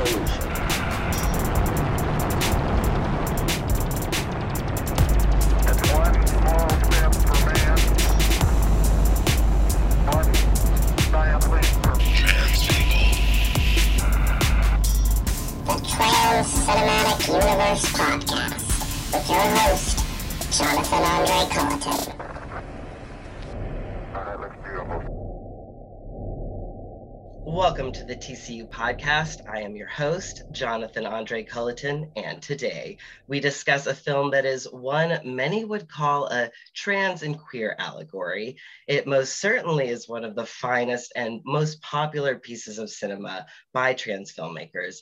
hoje. To the TCU podcast. I am your host, Jonathan Andre Culliton, and today we discuss a film that is one many would call a trans and queer allegory. It most certainly is one of the finest and most popular pieces of cinema by trans filmmakers.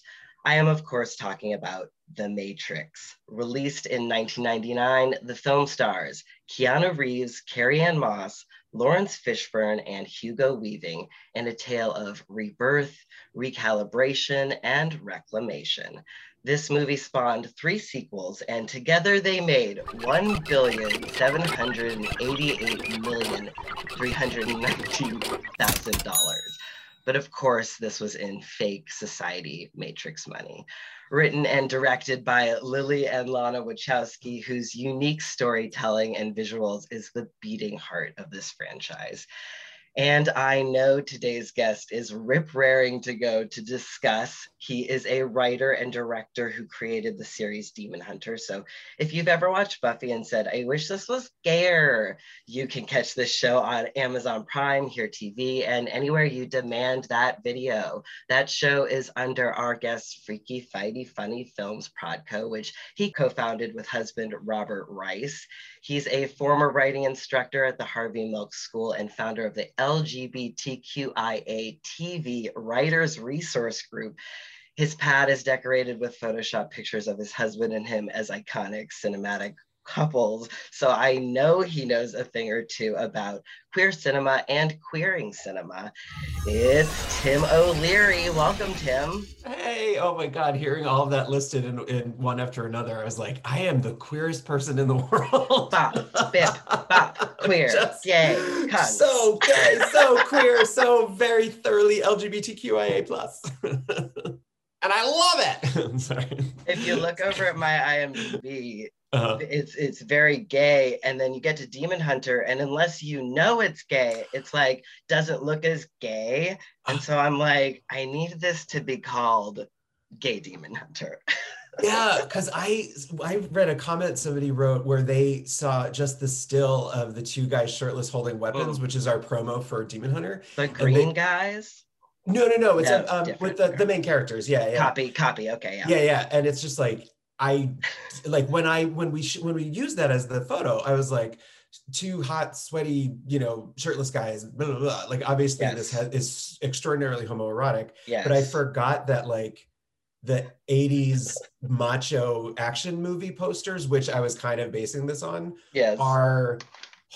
I am, of course, talking about The Matrix. Released in 1999, the film stars Keanu Reeves, Carrie Ann Moss, Laurence Fishburne, and Hugo Weaving in a tale of rebirth, recalibration, and reclamation. This movie spawned three sequels, and together they made one billion seven hundred eighty-eight million three hundred nineteen thousand dollars. But of course, this was in fake society matrix money. Written and directed by Lilly and Lana Wachowski, whose unique storytelling and visuals is the beating heart of this franchise. And I know today's guest is rip raring to go to discuss. He is a writer and director who created the series Demon Hunter. So if you've ever watched Buffy and said, I wish this was gayer, you can catch this show on Amazon Prime, Here TV, and anywhere you demand that video. That show is under our guest's Freaky Fighty Funny Films Prodco, which he co founded with husband Robert Rice. He's a former writing instructor at the Harvey Milk School and founder of the LGBTQIA TV Writers Resource Group. His pad is decorated with Photoshop pictures of his husband and him as iconic cinematic couples. So I know he knows a thing or two about queer cinema and queering cinema. It's Tim O'Leary. Welcome, Tim. Hey, oh my God, hearing all of that listed in, in one after another, I was like, I am the queerest person in the world. Bop, bip, bop, queer, Just gay. So gay, so queer, so very thoroughly LGBTQIA plus. and I love it. I'm sorry. if you look over at my IMDb, Uh, it's it's very gay and then you get to demon hunter and unless you know it's gay it's like doesn't look as gay and so i'm like i need this to be called gay demon hunter yeah, because I I read a comment somebody wrote where they saw just the still of the two guys shirtless holding weapons, Mm. which is our promo for Demon Hunter. the green they- guys No, no, no. It's No, um, with the, the main characters. Yeah, yeah. copy copy okay yeah yeah yeah and it's just like i like when i when we sh- when we use that as the photo i was like two hot sweaty you know shirtless guys blah, blah, blah. like obviously this has, is extraordinarily homoerotic yes. but i forgot that like the 80s macho action movie posters which i was kind of basing this on yes are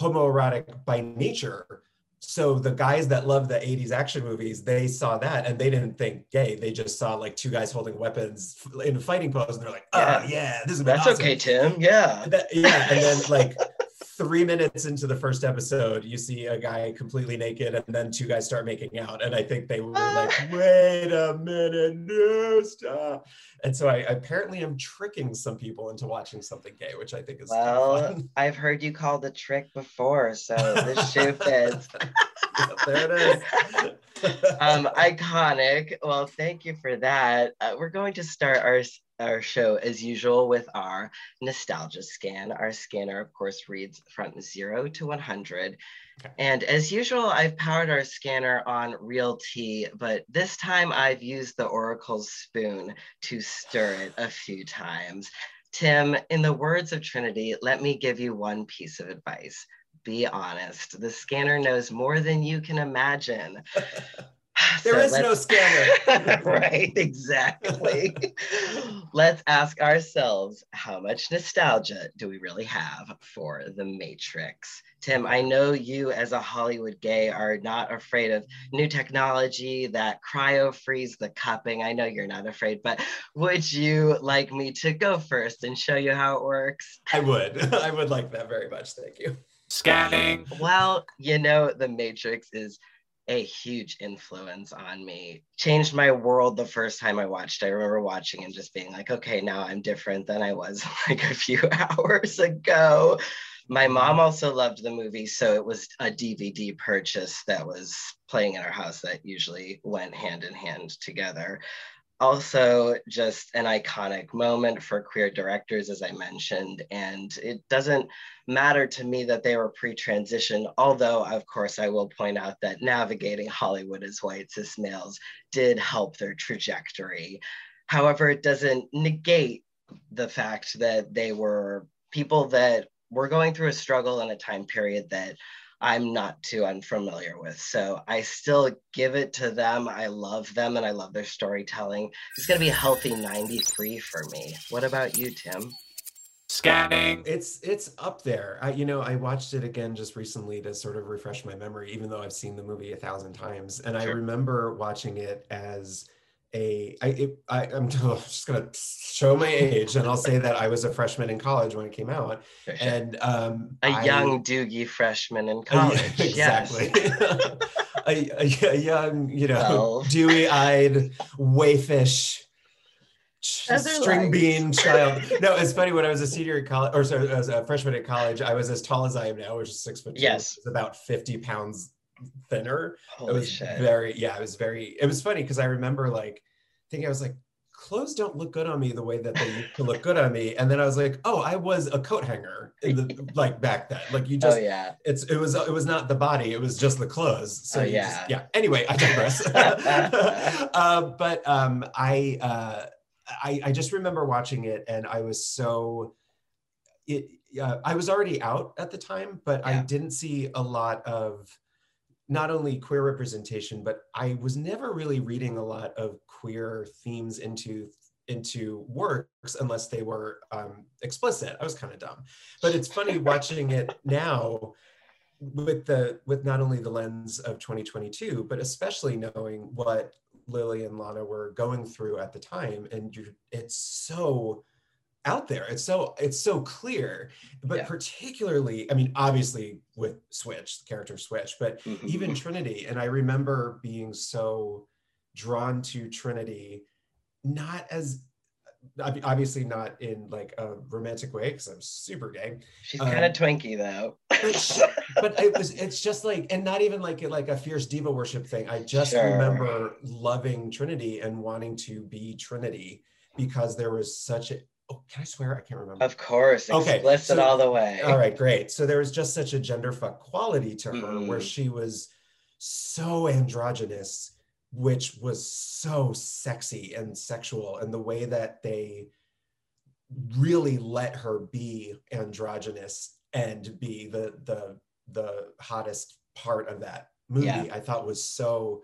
homoerotic by nature. So the guys that love the 80s action movies, they saw that and they didn't think gay. They just saw like two guys holding weapons in a fighting pose and they're like, oh Yeah. yeah, this is that's awesome. okay tim yeah That- yeah, and then like three minutes into the first episode, you see a guy completely naked, and then two guys start making out. And I think they were like, "Wait a minute, no stop!" And so I apparently am tricking some people into watching something gay, which I think is well i've heard you call the trick before so this shoe fits there it is. um, iconic. Well, thank you for that. Uh, we're going to start our our show as usual with our nostalgia scan. Our scanner, of course, reads from zero to 100. Okay. And as usual, I've powered our scanner on real tea, but this time I've used the Oracle's spoon to stir it a few times. Tim, in the words of Trinity, let me give you one piece of advice. Be honest. The scanner knows more than you can imagine. There So is no let's- scanner. right, exactly. Let's ask ourselves how much nostalgia do we really have for The Matrix? Tim, I know you as a Hollywood gay are not afraid of new technology that cryo freeze the cupping. I know you're not afraid, but would you like me to go first and show you how it works? I would. I would like that very much. Thank you. Scanning. Well, you know, The Matrix is a huge influence on me. Changed my world the first time I watched. I remember watching and just being like, okay, now I'm different than I was like a few hours ago. My mm-hmm. mom also loved the movie, so it was a DVD purchase that was playing in our house that usually went hand in hand together also just an iconic moment for queer directors, as I mentioned. And it doesn't matter to me that they were pre transition, although, of course, I will point out that navigating Hollywood as white cis males did help their trajectory. However, it doesn't negate the fact that they were people that were going through a struggle in a time period that I'm not too unfamiliar with. So I still give it to them. I love them and I love their storytelling. It's going to be a healthy 93 for me. What about you, Tim? Scanning. It's it's up there. I you know I watched it again just recently to sort of refresh my memory, even though I've seen the movie a thousand times, and sure. I remember watching it as a I, it, I I'm just gonna show my age and I'll say that I was a freshman in college when it came out Sure. and um A I- young doogie freshman in a- college. exactly a, a, a young you know Well. dewy-eyed wayfish string lights. bean child no it's funny when i was a senior in college or sorry as a freshman at college i was as tall as i am now which is six foot two Yes. It's about 50 pounds thinner. It was shit. very yeah it was very it was funny because i remember like thinking i was like clothes don't look good on me the way that they used to look good on me. And then i was like oh i was a coat hanger in the like back then. Like you just oh yeah. it's it was it was not the body it was just the clothes. So Oh, yeah. just, yeah. anyway i digress. Uh, but um i uh I, I just remember watching it and I was so it uh, I was already out at the time, but I didn't see a lot of not only queer representation, but I was never really reading a lot of queer themes into into works unless they were um, explicit. I was kind of dumb, but it's funny watching it now with the with not only the lens of 2022, but especially knowing what Lilly and Lana were going through at the time, and you're, it's so out there. It's so it's so clear, but Yeah. particularly, I mean, obviously with Switch, the character Switch, but Mhm. even Trinity. And I remember being so drawn to Trinity, not as obviously not in like a romantic way because I'm super gay, She's um, kind of twinky though. but, sh- but it was it's just like and not even like like a fierce diva worship thing i just Sure. remember loving trinity and wanting to be trinity because there was such a oh can i swear i can't remember of course. Okay, Explicit so- all the way. all right great so there was just such a gender fuck quality to her Mhm. where she was so androgynous which was so sexy and sexual and the way that they really let her be androgynous and be the the the hottest part of that movie Yeah. i thought was so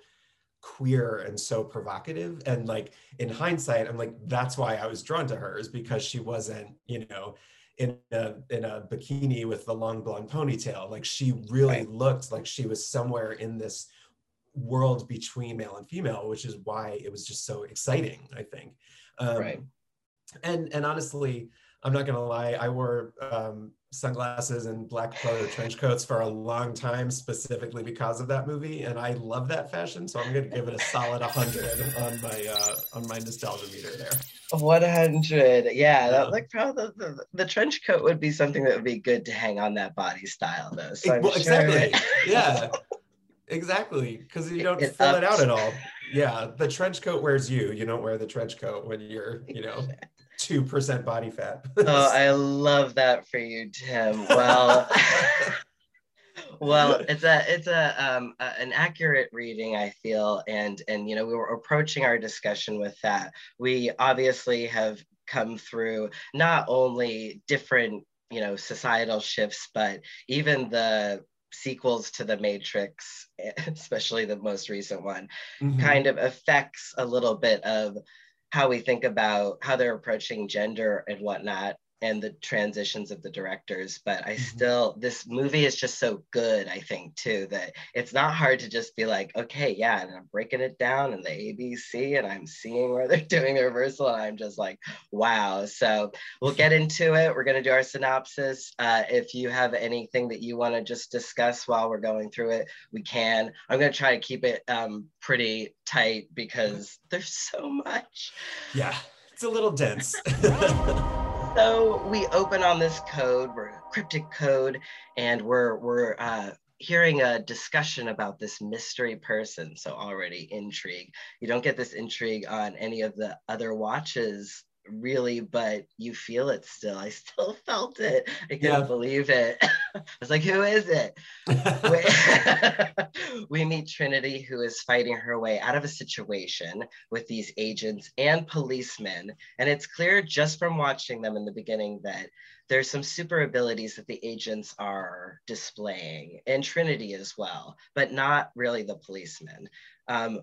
queer and so provocative and like in hindsight i'm like that's why i was drawn to her is because she wasn't you know in a in a bikini with the long blonde ponytail like she really Right. looked like she was somewhere in this world between male and female which is why it was just so exciting i think um, Right. and and honestly i'm not gonna lie i wore um, sunglasses and black polo trench coats for a long time specifically because of that movie and i love that fashion so i'm gonna give it a solid 100 on my uh on my nostalgia meter there. 100 yeah Yeah. that like probably the, the, the trench coat would be something that would be good to hang on that body style though so well, sure exactly. yeah. Exactly because you don't It fill it out at all. Yeah the trench coat wears you you don't wear the trench coat when you're you know 2% body fat. Oh i love that for you tim. Well well it's a it's a um a- an accurate reading i feel and and you know we were approaching our discussion with that. We obviously have come through not only different you know societal shifts but even the sequels to the matrix especially the most recent one Mhm. kind of affects a little bit of how we think about how they're approaching gender and whatnot and the transitions of the directors but i Mhm. still this movie is just so good i think too that it's not hard to just be like okay yeah and i'm breaking it down in the abc and i'm seeing where they're doing the reversal and i'm just like wow. So we'll get into it. We're going to do our synopsis. Uh, if you have anything that you want to just discuss while we're going through it we can. I'm going to try to keep it um, pretty tight because there's so much. Yeah, it's a little dense. so we open on this code, we're cryptic code, and we're we're uh, hearing a discussion about this mystery person. So already intrigue. You don't get this intrigue on any of the other watches really, but you feel it still. I still felt it. I couldn't Yeah. believe it. I was like, who is it? we, we meet Trinity, who is fighting her way out of a situation with these agents and policemen. And it's clear just from watching them in the beginning that there's some super abilities that the agents are displaying, and Trinity as well, but not really the policemen. Um,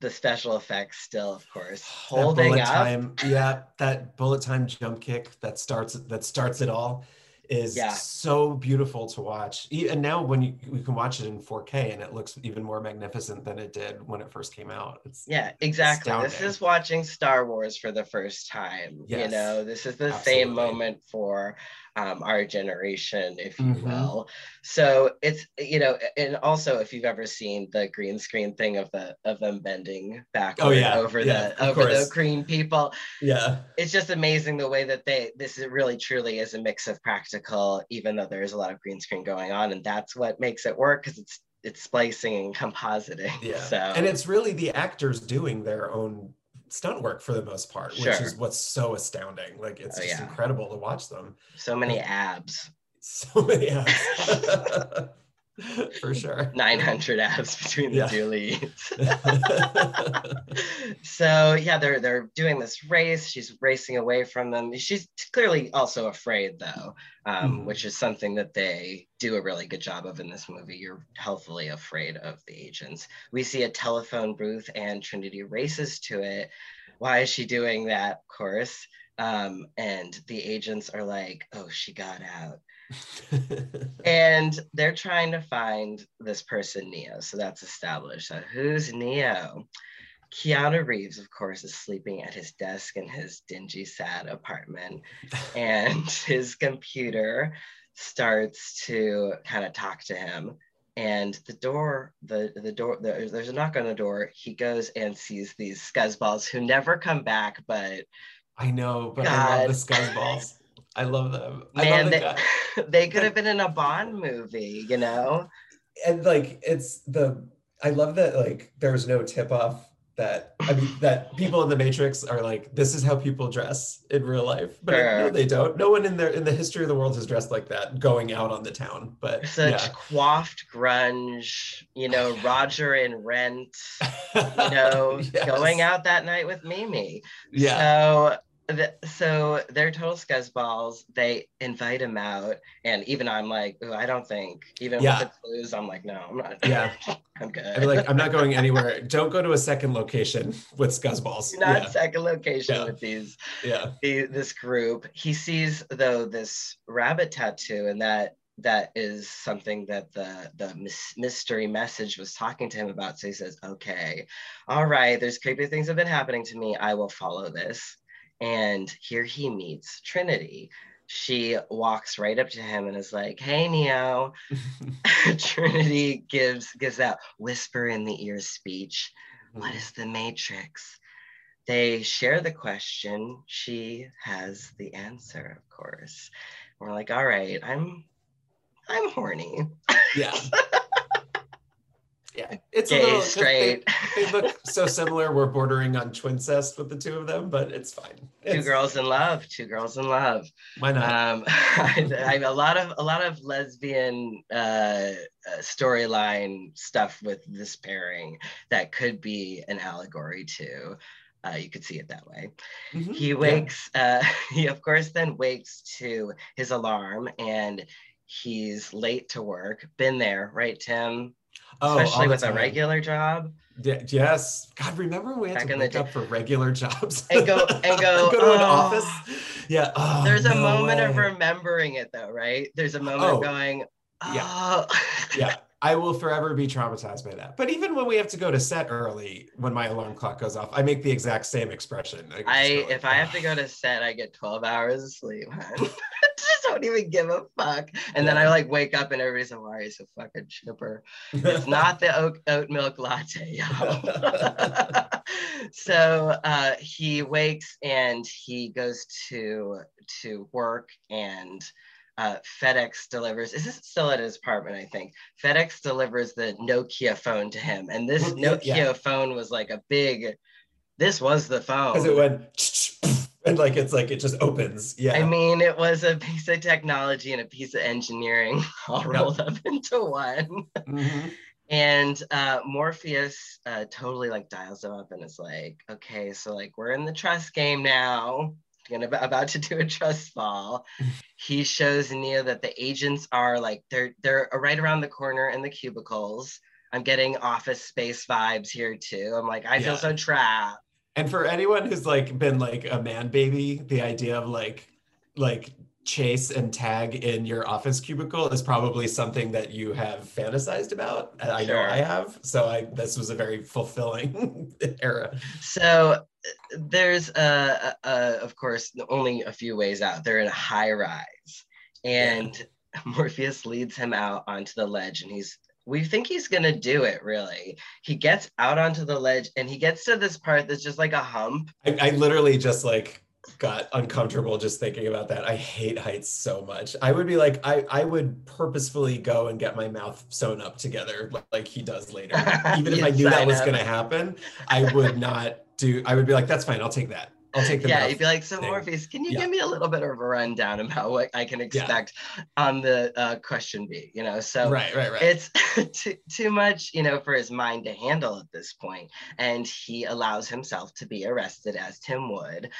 the special effects still, of course, holding up. time, yeah, that bullet time jump kick that starts that starts it all is Yeah. so beautiful to watch. And now when you, you can watch it in 4K and it looks even more magnificent than it did when it first came out. It's Yeah, exactly. This is watching Star Wars for the first time. You know, this is the same moment for um, our generation, if you Mhm. will. So it's you know, and also if you've ever seen the green screen thing of the of them bending back Oh, yeah, over yeah, the over the green people, yeah, it's just amazing the way that they this is really truly is a mix of practical, even though there's a lot of green screen going on, and that's what makes it work because it's it's splicing and compositing. yeah. So And it's really the actors doing their own stunt work for the most part, which is what's so astounding. Like it's Oh, just yeah. incredible to watch them. so many abs. So many abs. For sure. 900 abs between the Yeah. two leads. so yeah, they're they're doing this race. She's racing away from them. She's clearly also afraid though, um, Mhm. which is something that they do a really good job of in this movie. You're healthily afraid of the agents. We see a telephone booth and Trinity races to it. Why is she doing that? Of course. Um, and the agents are like, "Oh, she got out." and they're trying to find this person neo. So that's established. So who's neo? Keanu reeves of course is sleeping at his desk in his dingy sad apartment. And his computer starts to kind of talk to him. And the door the the door the, there's a knock on the door. He goes and sees these scuzzballs who never come back but I know, but I love the scuzzballs. I love them. I man love they, they could have been in a bond movie you know and like it's the I love that like there's no tip off that I mean that people in the Matrix are like this is how people dress in real life, but no, they don't. No one in their in the history of the world has dressed like that going out on the town. But such yeah. coiffed grunge, you know, Roger and Rent, you know, Yes. going out that night with Mimi. Yeah, So, so they're total scuzzballs. They invite him out, and even I'm like, Ooh, I don't think, even Yeah. with the clues, I'm like, no, I'm not. Yeah. I'm good. Be like, I'm not going anywhere. Don't go to a second location with scuzzballs. Not Yeah, second location Yeah. with these yeah, the, this group. He sees though this rabbit tattoo, and that that is something that the the mystery message was talking to him about. So he says, "Okay, all right. There's creepy things have been happening to me. I will follow this." And here he meets Trinity. She walks right up to him and is like, "Hey, Neo." Trinity gives gives that whisper in the ear speech. What is the matrix? They share the question. She has the answer, of course. We're like, all right, I'm I'm horny. yeah. Yeah, it's a little straight. They, they look so similar. We're bordering on twincest with the two of them, but it's fine. Two girls in love, two girls in love. Why not? Um, I, I a lot of a lot of lesbian uh, uh, storyline stuff with this pairing that could be an allegory too. Uh, you could see it that way. Mhm, he yeah. wakes uh he of course then wakes to his alarm and he's late to work been there right tim Oh, all especially with a regular job. Y- yes. God, remember we had Back to wake up for regular jobs And go- and go, go to an "Oh." office? Yeah. Oh, There's a no moment of remembering it though, right? There's a moment Oh. of going, Yeah. oh. yeah, I will forever be traumatized by that. But even when we have to go to set early, when my alarm clock goes off, I make the exact same expression. I, I like, if I have to go to set, I get 12 hours of sleep. don't even give a fuck. And then I like wake up and everybody's like, why are you so fucking chipper? It's not the oat, oat milk latte, y'all. so uh, he wakes and he goes to to work and uh, FedEx delivers. Is this still at his apartment? I think FedEx delivers the Nokia phone to him, and this Nokia yeah. phone was like a big. This was the phone. Because it went and like it's like it just opens. Yeah. I mean, it was a piece of technology and a piece of engineering all Yep. rolled up into one. Mhm. And uh, Morpheus uh, totally like dials them up and is like, okay, so like we're in the trust game now. Gonna about to do a trust fall. he shows Neo that the agents are like they're they're right around the corner in the cubicles. I'm getting office space vibes here too. I'm like, I feel so trapped. And for anyone who's like been like a man baby, the idea of like like chase and tag in your office cubicle is probably something that you have fantasized about. And I know I have. So I this was a very fulfilling era. So uh, there's uh, uh, of course only a few ways out. They're in a high rise, and Morpheus leads him out onto the ledge, and he's we think he's gonna do it. Really, he gets out onto the ledge, and he gets to this part that's just like a hump. I, I literally just like got uncomfortable just thinking about that. I hate heights so much. I would be like, I, I would purposefully go and get my mouth sewn up together like, he does later. Even if I knew that was going to happen, I would not do, I would be like, that's fine. I'll take that. I'll take the yeah, you'd be like, so thing." Morpheus, can you Yeah. give me a little bit of a rundown about what I can expect on the uh, question B? You know, so Right, right, right. it's too, too much you know for his mind to handle at this point and he allows himself to be arrested as tim would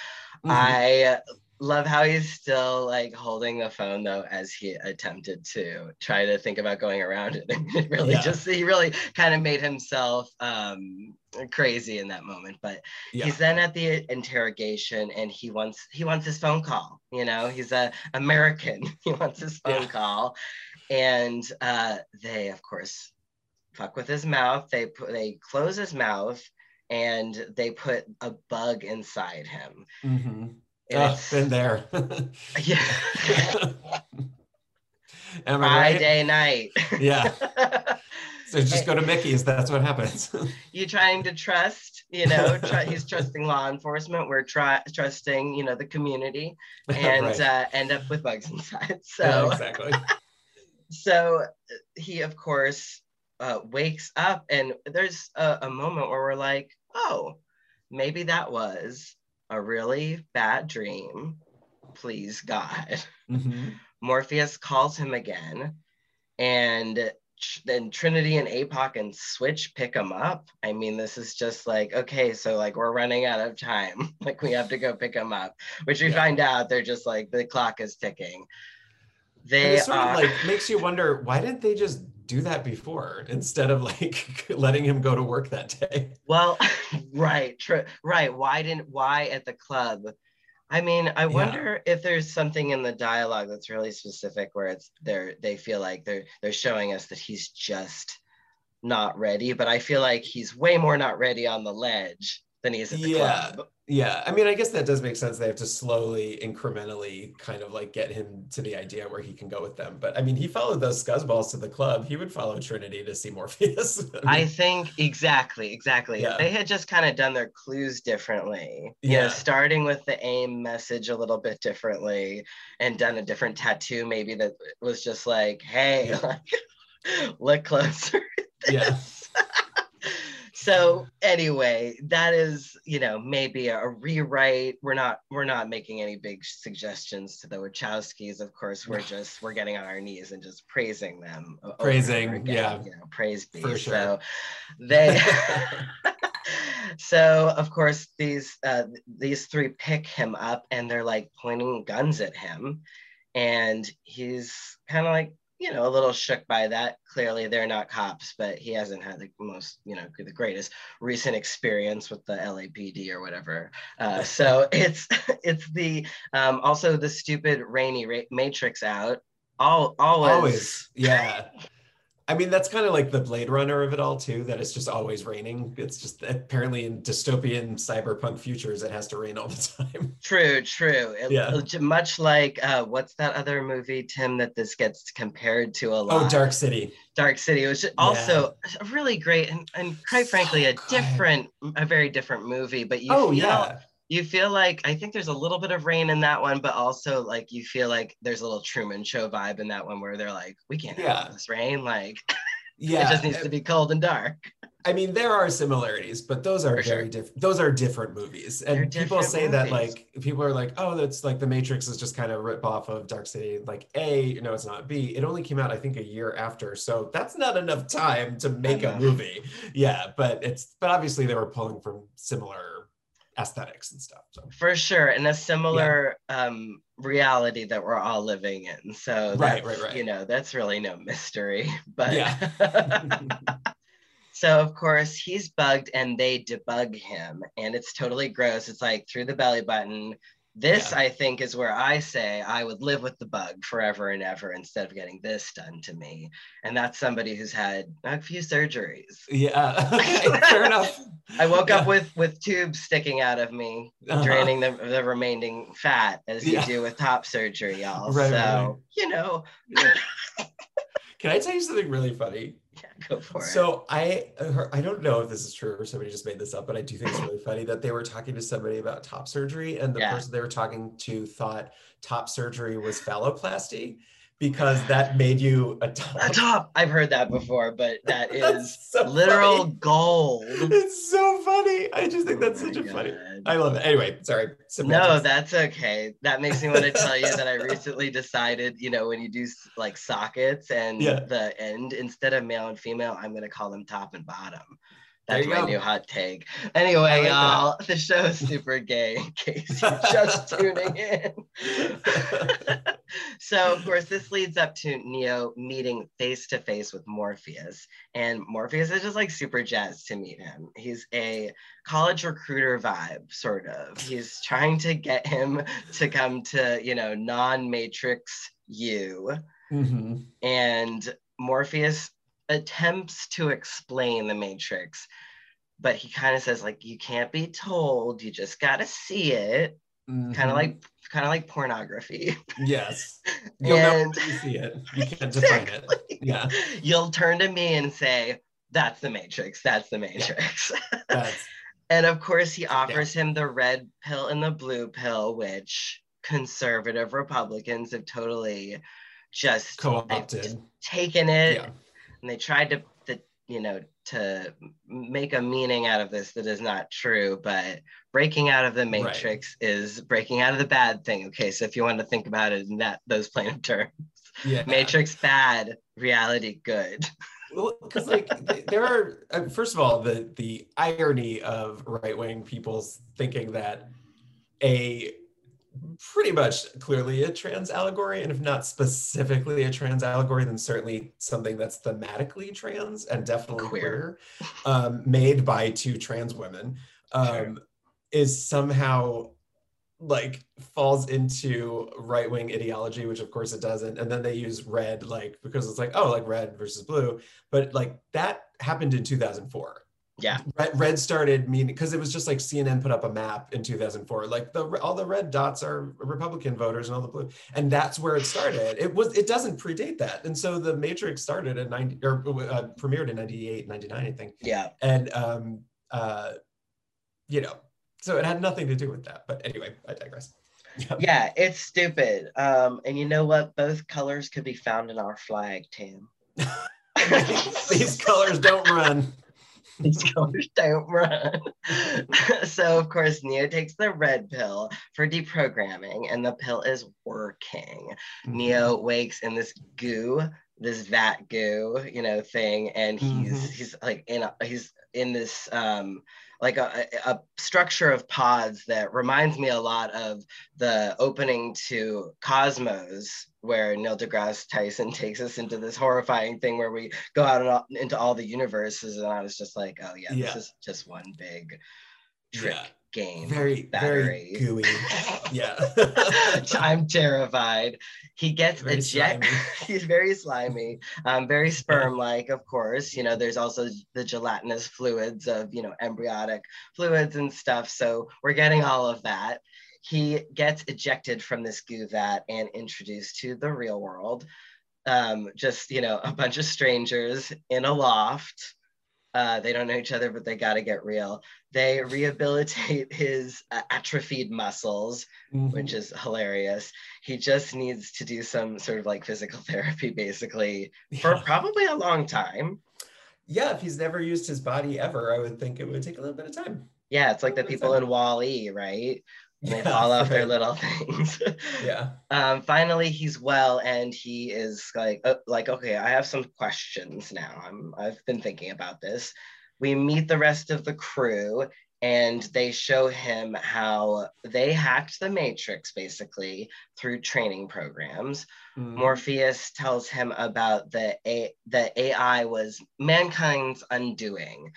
Mhm. i love how he's still like holding the phone though as he attempted to try to think about going around it and really Yeah. just he really kind of made himself um crazy in that moment but yeah. he's then at the interrogation and he wants he wants his phone call you know he's a american he wants his phone Yeah. call and uh they of course fuck with his mouth they put they close his mouth and they put a bug inside him Mhm. And Oh, been there. yeah Am I right? friday night Yeah. So just go to Mickey's. That's what happens. you trying to trust you know try, he's trusting law enforcement we're try, trusting you know the community and Right. uh, end up with bugs inside so Yeah, exactly. so he of course uh, wakes up and there's a, a moment where we're like oh maybe that was a really bad dream. Please god. Mhm. morpheus calls him again and then trinity and apoc and switch pick him up. I mean this is just like okay so like we're running out of time. Like we have to go pick him up which we Yeah. find out they're just like the clock is ticking. They sort of like makes you wonder why didn't they just do that before instead of like letting him go to work that day? Well, right, true, right. Why didn't why at the club? I mean, I wonder if there's something in the dialogue that's really specific where it's they're they feel like they're they're showing us that he's just not ready, but I feel like he's way more not ready on the ledge than he is at the Yeah. club. Yeah, I mean, I guess that does make sense. They have to slowly, incrementally, kind of like get him to the idea where he can go with them. But I mean, he followed those scuzzballs to the club. He would follow Trinity to see Morpheus. I mean, think exactly, exactly. Yeah. They had just kind of done their clues differently, you know, Yeah. starting with the aim message a little bit differently and done a different tattoo, maybe that was just like, hey, Yeah. like, look closer. Yeah. this." so anyway, that is, you know, maybe a, a rewrite. We're not we're not making any big suggestions to the Wachowskis. Of course, we're just we're getting on our knees and just praising them. o- over and Praising, again, yeah. You know, praise be. For sure. So they so of course these uh these three pick him up and they're like pointing guns at him and he's kind of like you know, a little shook by that. Clearly, they're not cops, but he hasn't had the most, you know, the greatest recent experience with the LAPD or whatever. Uh, so it's it's the um, also the stupid rainy ra- Matrix out. All always, Always, yeah. I mean, that's kind of like the Blade Runner of it all too. That it's just always raining. It's just apparently in dystopian cyberpunk futures, it has to rain all the time. True, true. It- Yeah. much like uh, what's that other movie, Tim, that this gets compared to a lot? Oh, Dark City. Dark City, which is also a really great and, and quite frankly, a good. different, a very different movie. But you Oh feel, yeah, you feel like I think there's a little bit of rain in that one, but also like you feel like there's a little Truman Show vibe in that one where they're like, we can't Yeah. have this rain, like yeah. it just needs eh to be cold and dark. I mean, there are similarities, but those are For sure. very different. Those are different movies, and They're people different say that like people are like, oh, that's like The Matrix is just kind of rip off of Dark City. Like, a, know, it's not. B, it only came out I think a year after, so that's not enough time to make a movie. Yeah, but it's but obviously they were pulling from similar aesthetics and stuff. So For sure, and a similar um, reality that we're all living in. So Right, right, right. You know, that's really no mystery. But Yeah. so of course he's bugged, and they debug him, and it's totally gross. It's like through the belly button. This, Yeah. I think, is where I say I would live with the bug forever and ever instead of getting this done to me. And that's somebody who's had a few surgeries. yeah, okay, fair enough. I woke up with with tubes sticking out of me, Uh-huh. draining the, the remaining fat as Yeah. you do with top surgery, y'all. Right, so right. you know, Can I tell you something really funny? Yeah, go for it. So I I don't know if this is true or somebody just made this up, but I do think it's really funny that they were talking to somebody about top surgery, and the Yeah. person they were talking to thought top surgery was phalloplasty because that made you a top. A top. I've heard that before, but That's is so literal funny. gold. It's so funny. I just think that's Oh such a funny. I love it. Anyway, sorry. No, that's okay. That makes me want to tell you that I recently decided, you know, when you do like sockets and Yeah. the end, instead of male and female, I'm going to call them top and bottom. That's my go. new hot take. Anyway, like y'all, the show is super gay in case you're just tuning in. so, of course, this leads up to Neo meeting face to face with Morpheus. And Morpheus is just like super jazzed to meet him. He's a college recruiter vibe, sort of. He's trying to get him to come to, you know, non Matrix you. Mhm. And Morpheus attempts to explain the Matrix, but he kind of says, like, you can't be told, you just gotta see it. Kind Mhm. of like kind of like pornography. yes. You'll And- you see it. You can't define it. Yeah. You'll turn to me and say, That's the Matrix, that's the Matrix. That's And of course, he offers him the red pill and the blue pill, which conservative Republicans have totally just co-opted. taken it Yeah. And they tried to, to, you know, to make a meaning out of this that is not true. But breaking out of the Right. matrix is breaking out of the bad thing. Okay, so if you want to think about it in that those plain of terms, Yeah. matrix bad, reality good. Well, because like there are uh, first of all the the irony of right wing people's thinking that a pretty much clearly a trans allegory, and if not specifically a trans allegory, then certainly something that's thematically trans and definitely Queer. queer, um, made by two trans women, um, Sure. is somehow like falls into right wing ideology, which of course it doesn't. And then they use red, like because it's like, oh, like red versus blue. But like that happened in 2004. Yeah, Red, red started meaning because it was just like CNN put up a map in 2004. Like the all the red dots are Republican voters and all the blue, and that's where it started. It was it doesn't predate that, and so the Matrix started in 90 or uh, premiered in 98, 99, I think yeah. and um uh you know so it had nothing to do with that but anyway i digress Yeah, it's stupid. Um, and you know what? Both colors could be found in our flag, tim these colors don't run These colors don't run. so of course, Neo takes the red pill for deprogramming, and the pill is working. Mm-hmm. Neo wakes in this goo this vat goo, you know, thing, and he's Mhm. he's like in a, he's in this um like a, a structure of pods that reminds me a lot of the opening to Cosmos, where Neil deGrasse Tyson takes us into this horrifying thing where we go out all, into all the universes, and I was just like, oh yeah, Yeah. this is just one big trick Yeah. Game. Very, very gooey. Yeah. I'm terrified. He gets ejected. He's very slimy, um, very sperm-like, of course. You know, there's also the gelatinous fluids of you know embryonic fluids and stuff. So we're getting all of that. He gets ejected from this goo vat and introduced to the real world. Um, just you know, a bunch of strangers in a loft. Uh, they don't know each other, but they got to get real. They rehabilitate his uh, atrophied muscles Mhm. which is hilarious. He just needs to do some sort of like physical therapy basically for probably a long time. yeah, if he's never used his body ever, I would think it would take a little bit of time. Yeah, it's like the people in Wall-E, right? They Yeah, fall off their little things. Yeah. um, finally, he's well, and he is like, uh, like, okay, I have some questions now. I'm, I've been thinking about this. We meet the rest of the crew, and they show him how they hacked the Matrix basically through training programs. Mhm. Morpheus tells him about the A- the AI was mankind's undoing.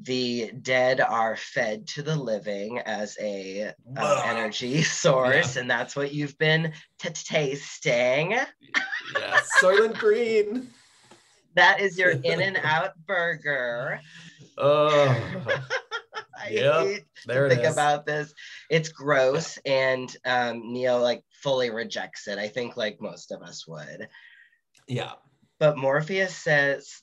The dead are fed to the living as a uh, energy source, and that's what you've been tasting. Yeah. Soylent Green. That is your In-N-Out burger. Oh, I Yep, there think is. about this. It's gross, and um, Neo like fully rejects it. I think like most of us would. Yeah. But Morpheus says,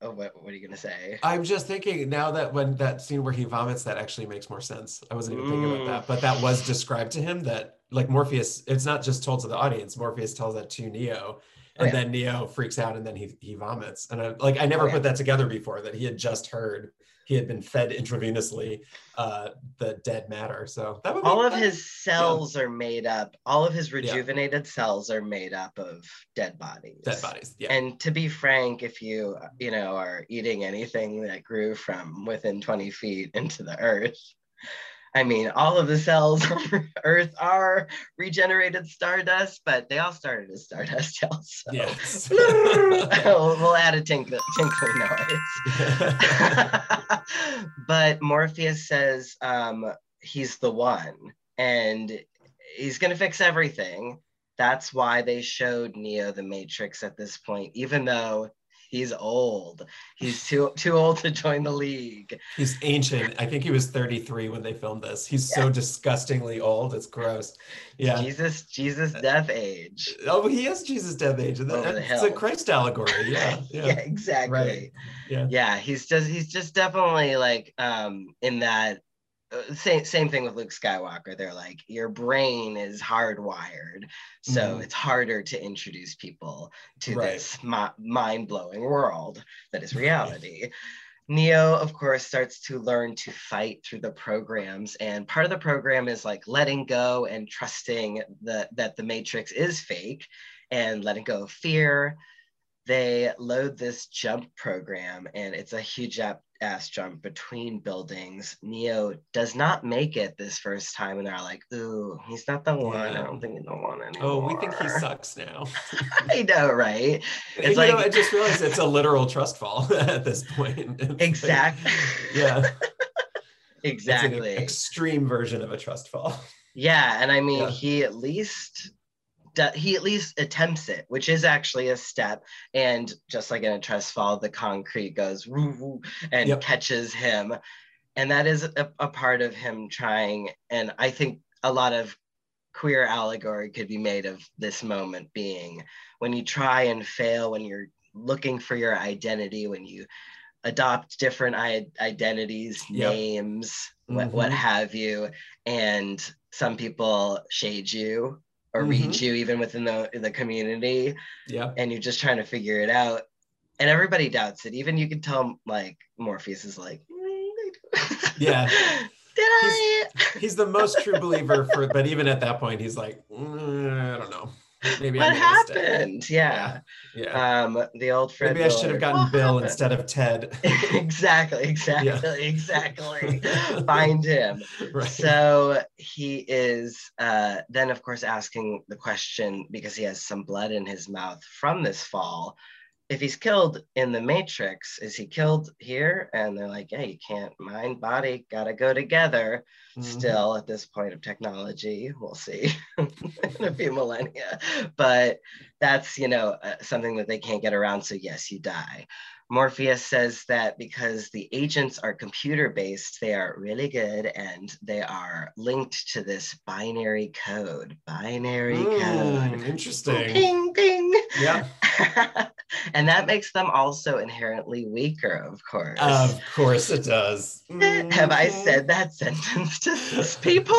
"Oh, what, what are you gonna say?" I'm just thinking now that when that scene where he vomits, that actually makes more sense. I wasn't even thinking Mm. about that, but that was described to him that like Morpheus, it's not just told to the audience. Morpheus tells that to Neo, and yeah. then Neo freaks out and then he he vomits. And I like I never Oh, yeah. put that together before that he had just heard he had been fed intravenously uh the dead matter. So that would be all of his cells are made up all of his Yeah. rejuvenated cells are made up of dead bodies dead bodies. Yeah. and to be frank if you you know are eating anything that grew from within 20 feet into the earth i mean all of the cells on earth are regenerated stardust but they all started as stardust cells so. yes. we'll, we'll add a tinkle, tinkling noise but Morpheus says um, he's the one and he's going to fix everything. That's why they showed Neo the Matrix at this point, even though he's old. He's too too old to join the league. He's ancient. I think he was 33 when they filmed this. He's so disgustingly old. It's gross. Yeah. Jesus, Jesus, death age. Oh, he is Jesus' death age. Over the It's a. Christ allegory. Yeah. Yeah, Yeah. exactly. Right. Yeah. yeah he's just he's just definitely like um in that same same thing with Luke Skywalker they're like your brain is hardwired so Mhm. it's harder to introduce people to Right. this mi- mind-blowing world that is reality Neo, of course, starts to learn to fight through the programs, and part of the program is like letting go and trusting the, that the Matrix is fake, and letting go of fear, they load this jump program and it's a huge ap- ass jump between buildings. Neo does not make it this first time and they're like, ooh, he's not the one. I don't think he's the one anymore. Oh, we think he sucks now. I know, right? you It's know, like- I just realized it's a literal trust fall at this point. It's like- Exactly. yeah. Exactly. extreme version of a trust fall. Yeah, and I mean, Yeah. he at least he at least attempts it, which is actually a step. And just like in a trust fall, the concrete goes woo, woo, and Yep. catches him, and that is a, a part of him trying. And I think a lot of queer allegory could be made of this moment being when you try and fail, when you're looking for your identity, when you adopt different I- identities, Yep. names, what, what Mhm. have you, and some people shade you or read Mhm. you even within the the community, Yeah. and you're just trying to figure it out. And everybody doubts it. Even you can tell, like Morpheus is like, "Mm, Yeah. Did I? He's the most true believer for, but even at that point, he's like, "Mm, I don't know. Maybe what I made a mistake. happened? Yeah. Yeah. Um, the old Fred. Maybe I should have gotten "What Bill happened?" instead of Ted. exactly, exactly, exactly. Find him. right. So he is uh, then, of course, asking the question because he has some blood in his mouth from this fall. If he's killed in the Matrix, is he killed here? And they're like, yeah, you can't mind, body, gotta go together. Mhm. Still at this point of technology, we'll see in a few millennia. But that's, you know, uh, something that they can't get around. So, yes, you die. Morpheus says that because the agents are computer based, they are really good and they are linked to this binary code. Binary Mm, code. interesting. Ping, ping. Yeah. and that makes them also inherently weaker, of course. Of course it does. Have I Mhm. said that sentence to these people?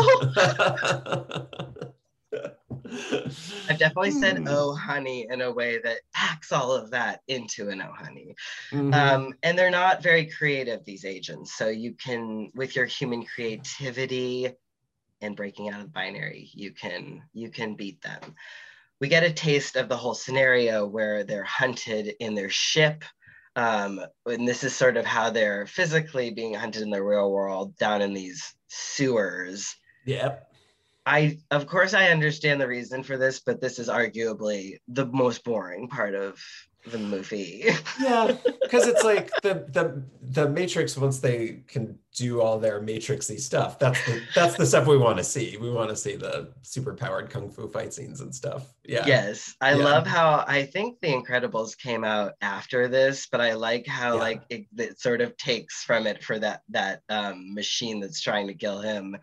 I've definitely said Hmm. "oh honey" in a way that packs all of that into an "oh honey." Mhm. Um, and they're not very creative, these agents. So you can, with your human creativity and breaking out of the binary, you can you can beat them. We get a taste of the whole scenario where they're hunted in their ship. Um, and this is sort of how they're physically being hunted in the real world down in these sewers. yep. I, of course, I understand the reason for this, but this is arguably the most boring part of the movie. Yeah, because it's like the the the Matrix. Once they can do all their matrixy stuff, that's the that's the stuff we want to see. We want to see the super powered kung fu fight scenes and stuff. Yeah. Yes, I Yeah. love how I think The Incredibles came out after this, but I like how Yeah. like it, it sort of takes from it for that that um, machine that's trying to kill him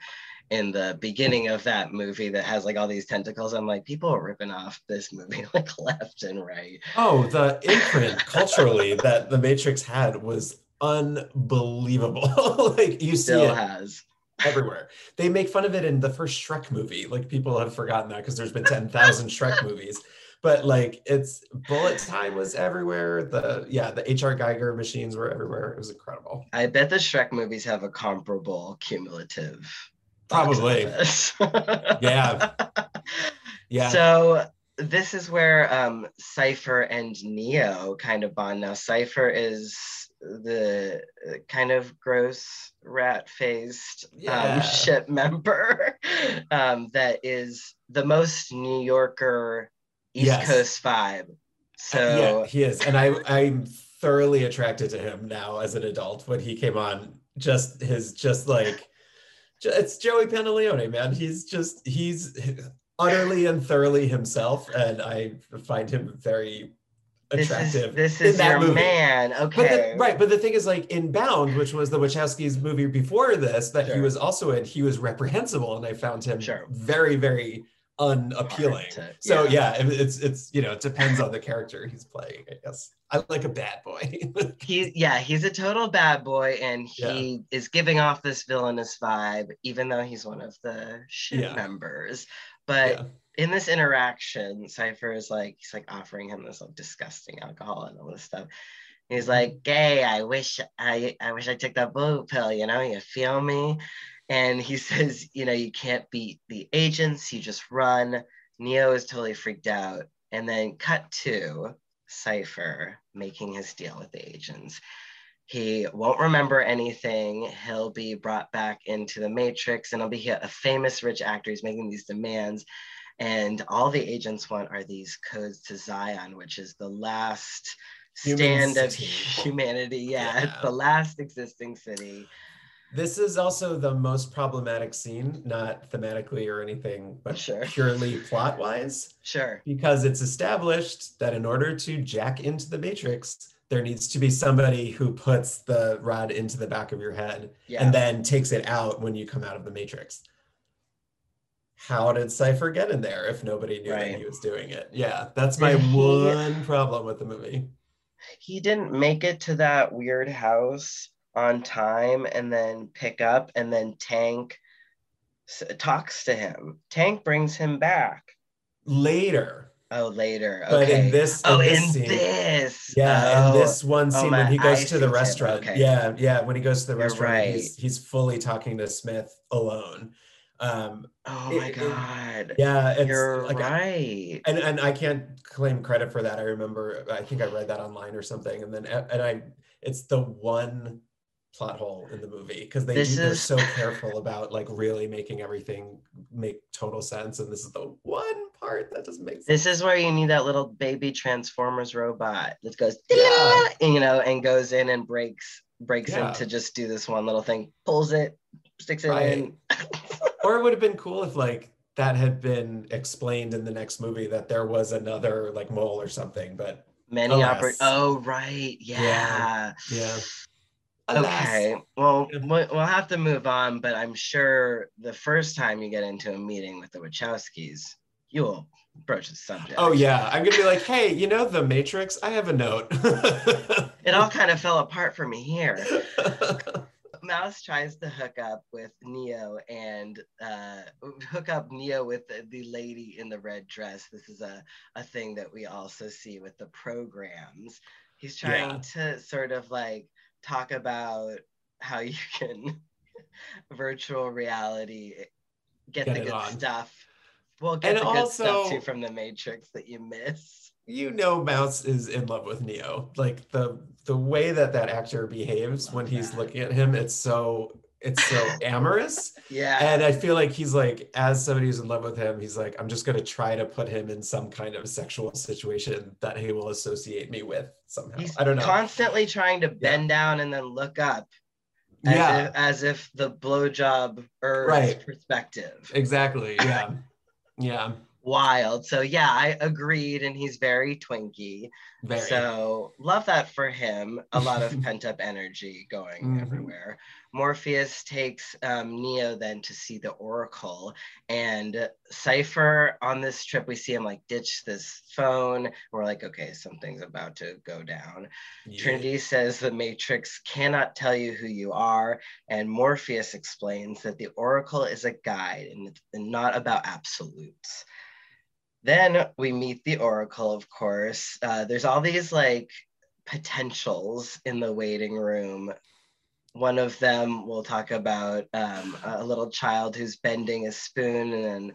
in the beginning of that movie that has like all these tentacles. I'm like, people are ripping off this movie like left and right. Oh, the imprint culturally that the Matrix had was unbelievable. like you see Still it has. everywhere. They make fun of it in the first Shrek movie. Like people have forgotten that because there's been 10,000 Shrek movies. But like it's bullet time was everywhere. The yeah, the HR Giger machines were everywhere. It was incredible. I bet the Shrek movies have a comparable cumulative. Probably. Yeah. Yeah. So this is where um, Cypher and Neo kind of bond. Now Cypher is the uh, kind of gross rat-faced Yeah. um, ship member um, that is the most New Yorker East Yes. Coast vibe. So yeah, he is. And I I'm thoroughly attracted to him now as an adult when he came on. Just his just like it's Joey Pantoliano, man. He's just he's utterly and thoroughly himself, and I find him very this is attractive. this is that your movie. man. But Okay. the, right, but the thing is, like in Bound, which was the Wachowskis movie before this, that he was also in, he was reprehensible, and I found him Sure. very, very unappealing. to- so yeah. yeah, it- it's it's you know it depends on the character he's playing. I guess I like a bad boy. he yeah he's a total bad boy and he is giving off this villainous vibe even though he's one of the ship Yeah. members but yeah. In this interaction cypher is like he's like offering him this like disgusting alcohol and all this stuff he's like gay i wish i i wish i took that blue pill you know you feel me and he says you know you can't beat the agents you just run neo is totally freaked out and then cut to cypher making his deal with the agents he won't remember anything. He'll be brought back into the Matrix and he'll be a famous rich actor. He's making these demands. And all the agents want are these codes to Zion, which is the last stand of humanity. Yeah, Yeah. it's the last existing city. This is also the most problematic scene, not thematically or anything, but Sure. purely plot wise, Sure. because it's established that in order to jack into the Matrix, there needs to be somebody who puts the rod into the back of your head Yeah. and then takes it out when you come out of the Matrix. How did Cypher get in there if nobody knew that he was doing it? Yeah, that's my one problem with the movie. he didn't make it to that weird house on time and then pick up and then tank talks to him tank brings him back Later, oh later but in this, oh in in this scene, this Yeah, Oh, and this one oh, scene my- when he goes to the restaurant. Okay. Yeah, yeah, when he goes to the You're restaurant, right. he's he's fully talking to Smith alone. Um, Oh my it- god. yeah, it's You're like I- right. and and I can't claim credit for that. I remember I think I read that online or something, and then and I it's the one plot hole in the movie because they they're so careful about like really making everything make total sense, and this is the one part that doesn't make sense. This is where you need that little baby Transformers robot that goes, Yeah. you know, and goes in and breaks breaks Yeah. him to just do this one little thing, pulls it, sticks it Right. in. or it would have been cool if like that had been explained in the next movie that there was another like mole or something, but Many oper- Oh right, yeah. yeah. Alas. Okay, well, we- we'll have to move on, but I'm sure the first time you get into a meeting with the Wachowskis, you will broach the subject. Oh yeah, I'm gonna be like, hey, you know the Matrix? I have a note. It all kind of fell apart for me here. Mouse tries to hook up with Neo and uh, hook up Neo with the, the lady in the red dress. This is a, a thing that we also see with the programs. He's trying Yeah. to sort of like talk about how you can virtual reality get, Get the good on. stuff. Well, get And the good stuff too from the Matrix that you miss. you know Mouse is in love with Neo. Like the the way that that actor behaves when he's looking at him, it's so it's so amorous. Yeah. And I feel like he's like, as somebody who's in love with him, he's like, I'm just gonna try to put him in some kind of sexual situation that he will associate me with somehow. He's I don't know. constantly trying to bend down and then look up as, yeah, if, as if the blowjob or Right. perspective. exactly. Yeah. Yeah. Wild. So yeah, I agreed, and he's very twinky. Very. So love that for him. A lot of pent up energy going Mhm. everywhere. Morpheus takes um, Neo then to see the Oracle, and Cypher on this trip we see him like ditch this phone. We're like, okay, something's about to go down. Yeah. Trinity says the Matrix cannot tell you who you are, and Morpheus explains that the Oracle is a guide and, it's- and not about absolutes. Then we meet the Oracle, of course. Uh, there's all these like potentials in the waiting room. One of them we'll talk about um, a little child who's bending a spoon and then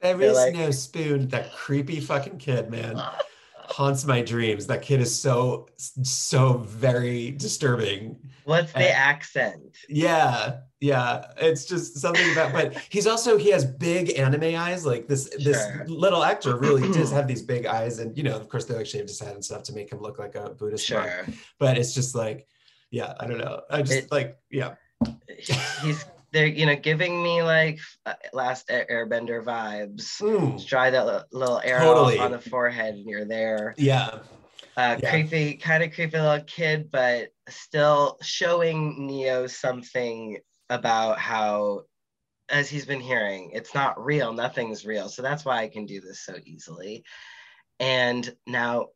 There like- no spoon. That creepy fucking kid, man, haunts my dreams. That kid is so, so very disturbing. what's the Uh, accent? Yeah, yeah. It's just something about, but he's also he has big anime eyes. Like this, this little actor really does have these big eyes, and you know, of course, they like shaved his head and stuff to make him look like a Buddhist monk. But it's just like, yeah, I don't know. I just It- like, yeah, he's they're you know giving me like uh, last airbender vibes. Just dry that little arrow Totally. on the forehead and you're there. Yeah, uh, Yeah. creepy kind of creepy little kid but still showing neo something about how as he's been hearing it's not real nothing's real. So that's why i can do this so easily. And now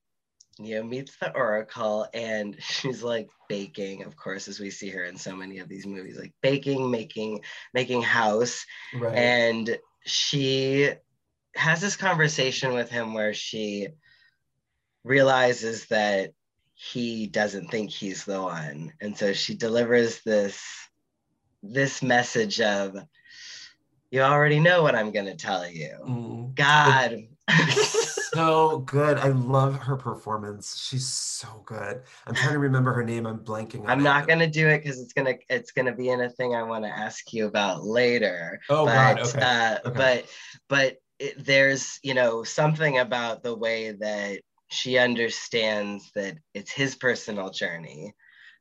Neo meets the Oracle and she's like baking, of course, as we see her in so many of these movies, like baking, making, making house. right. And she has this conversation with him where she realizes that he doesn't think he's the one. And so she delivers this this message of you already know what I'm gonna tell you. Mm. God. So good. I love her performance. She's so good. I'm trying to remember her name. I'm blanking. I'm it. not gonna do it because it's gonna it's gonna be in a thing I want to ask you about later. Oh but God. Okay. uh, okay. but but it, there's you know something about the way that she understands that it's his personal journey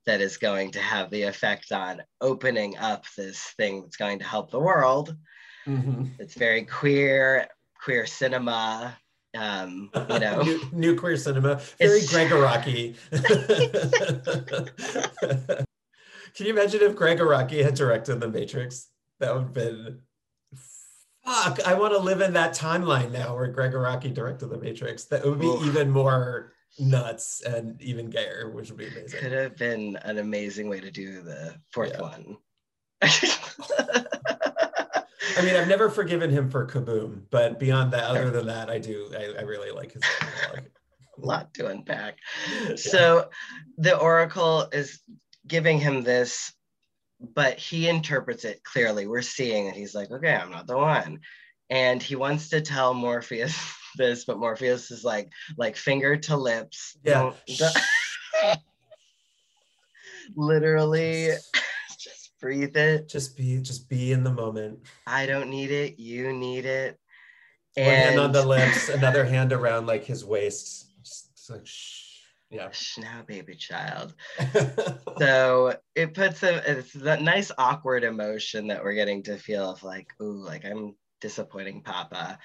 that is going to have the effect on opening up this thing that's going to help the world. Mhm. It's very queer, queer cinema. Um, you know, New, new queer cinema, very Gregg Araki. Can you imagine if Gregg Araki had directed The Matrix? That would have been fuck. I want to live in that timeline now where Gregg Araki directed The Matrix. That would be even more nuts and even gayer, which would be amazing. could have been an amazing way to do the fourth Yeah. one. I mean, I've never forgiven him for Kaboom, but beyond that, other than that, I do. I, I really like his dialogue. a lot to unpack. So the Oracle is giving him this but he interprets it clearly. We're seeing that he's like, okay, I'm not the one. And he wants to tell Morpheus this, but Morpheus is like, like finger to lips. Yeah. Literally, breathe it. Just be just be in the moment. I don't need it. You need it. One hand on the lips, another hand around like his waist. Just, just like shh. Yeah. Now, baby child. So it puts a It's that nice awkward emotion that we're getting to feel of like, ooh, like I'm disappointing Papa.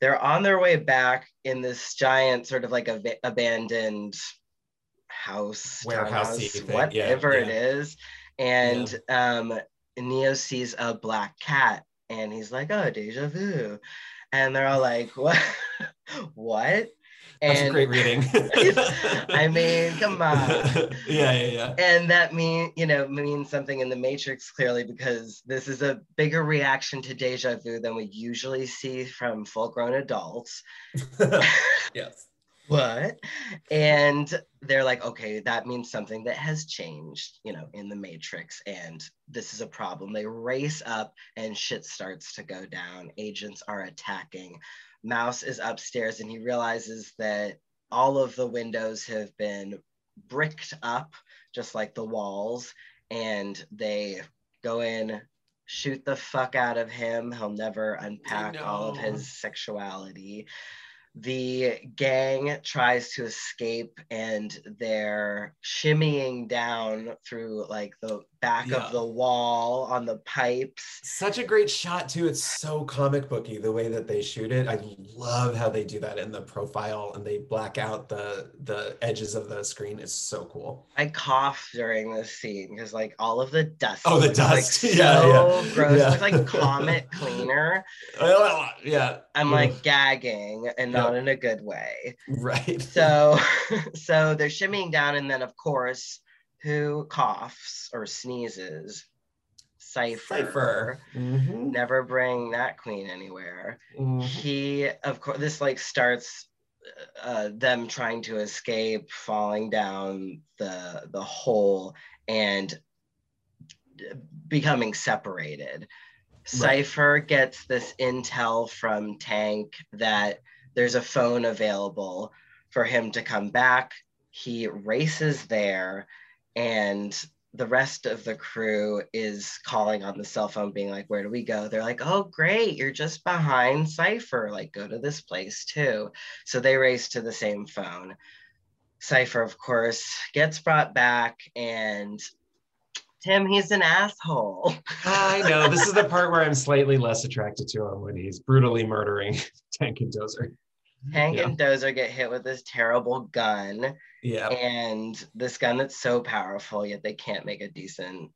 They're on their way back in this giant sort of like a abandoned house, warehouse, thing, yeah, whatever it yeah. is. And um, Neo sees a black cat, and he's like, "Oh, deja vu," and they're all like, "What? what?" That's a And great reading. I mean, come on. yeah, yeah, yeah. and that mean you know means something in the matrix clearly because this is a bigger reaction to deja vu than we usually see from full grown adults yes. What and they're like okay that means something that has changed you know in the matrix and this is a problem. They race up and shit starts to go down. Agents are attacking. Mouse is upstairs and he realizes that all of the windows have been bricked up just like the walls and they go in shoot the fuck out of him. He'll never unpack all of his sexuality the gang tries to escape and they're shimmying down through like the back Yeah. of the wall on the pipes Such a great shot too. It's so comic booky the way that they shoot it. I love how they do that in the profile and they black out the the edges of the screen. It's so cool. I cough during this scene because like all of the dust. Oh, the looks, like, dust. so Yeah, yeah. gross. Yeah. It's like Comet Cleaner. yeah. I'm like gagging and not in a good way. right. So, so they're shimmying down, and then of course, who coughs or sneezes? Cypher. Cypher. Mhm. Never bring that queen anywhere. Mhm. he of course this like starts uh, them trying to escape falling down the the hole and becoming separated cypher gets this intel from tank that there's a phone available for him to come back he races there and the rest of the crew is calling on the cell phone being like where do we go they're like oh great you're just behind cypher like go to this place too so they race to the same phone cypher of course gets brought back and tim he's an asshole I know. This is the part where I'm slightly less attracted to him when he's brutally murdering Tank and Dozer. Hank Yeah. and dozer get hit with this terrible gun Yeah. and this gun that's so powerful yet they can't make a decent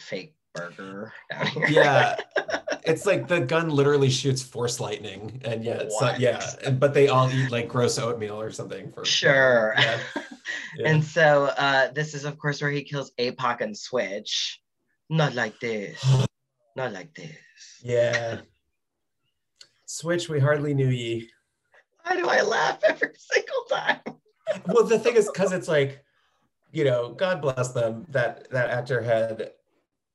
fake burger down here Yeah. It's like the gun literally shoots force lightning, and yet, it's not, yeah. But they all eat like gross oatmeal or something for Sure. Yeah. Yeah. And so uh, this is, of course, where he kills Apoc and Switch. Not like this. Not like this. yeah. Switch, we hardly knew ye. Why do I laugh every single time? well the thing is because it's like you know god bless them that that actor had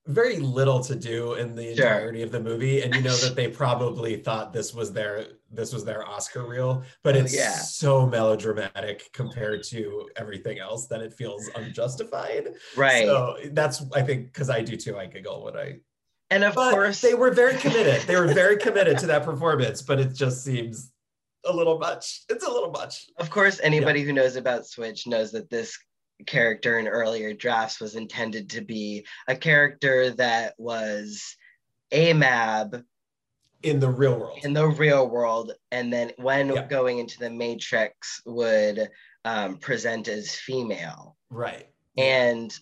very little to do in the Sure. entirety of the movie and you know that they probably thought this was their this was their oscar reel but Oh, it's yeah. so melodramatic compared to everything else that it feels unjustified Right. so that's i think because i do too i giggle when i and of but course, they were very committed they were very committed to that performance but it just seems a little much. It's a little much. Of course, anybody who knows about Switch knows that this character in earlier drafts was intended to be a character that was AMAB in the real world. in the real world and then when Yeah. going into the matrix would um, present as female. Right. And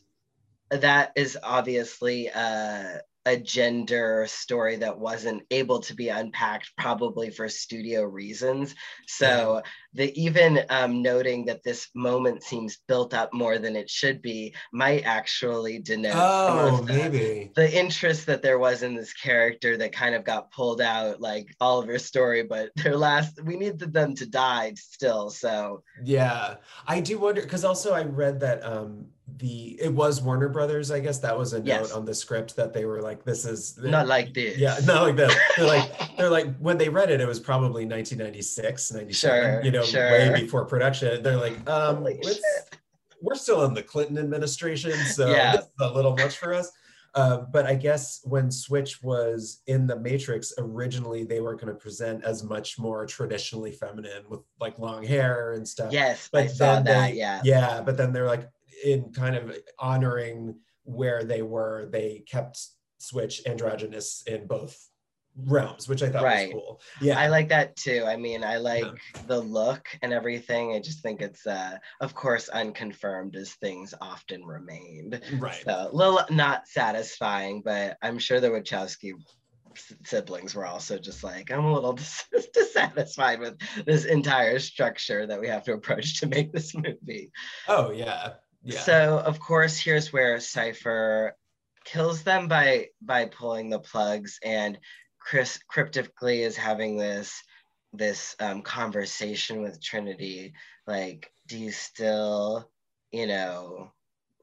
that is obviously a, a gender story that wasn't able to be unpacked probably for studio reasons so the even um, noting that this moment seems built up more than it should be might actually denote Oh, the- maybe. the interest that there was in this character that kind of got pulled out like Oliver's story, but their last we needed them to die still. So Yeah. I do wonder because also I read that um the it was Warner Brothers, I guess that was a note Yes. on the script that they were like, this is Not like this. Yeah, not like this. They're like they're like when they read it, it was probably 1996, 97, Sure, you know, sure. way before production. They're like, um, Holy let's- shit. we're still in the Clinton administration, so Yeah. this is a little much for us. Uh, but I guess when Switch was in the Matrix, originally they were going to present as much more traditionally feminine with like long hair and stuff. Yes, But I saw that. they- yeah. Yeah, but then they're like in kind of honoring where they were, they kept Switch androgynous in both realms, which I thought Right. was cool. Yeah. I like that too. I mean, I like the look and everything. I just think it's, uh, of course, unconfirmed as things often remained. right. So a little not satisfying, but I'm sure the Wachowski siblings were also just like, I'm a little dis- dissatisfied with this entire structure that we have to approach to make this movie. Oh yeah. Yeah. So of course, here's where Cypher kills them by by pulling the plugs, and Chris cryptically is having this this um, conversation with Trinity, like, do you still, you know,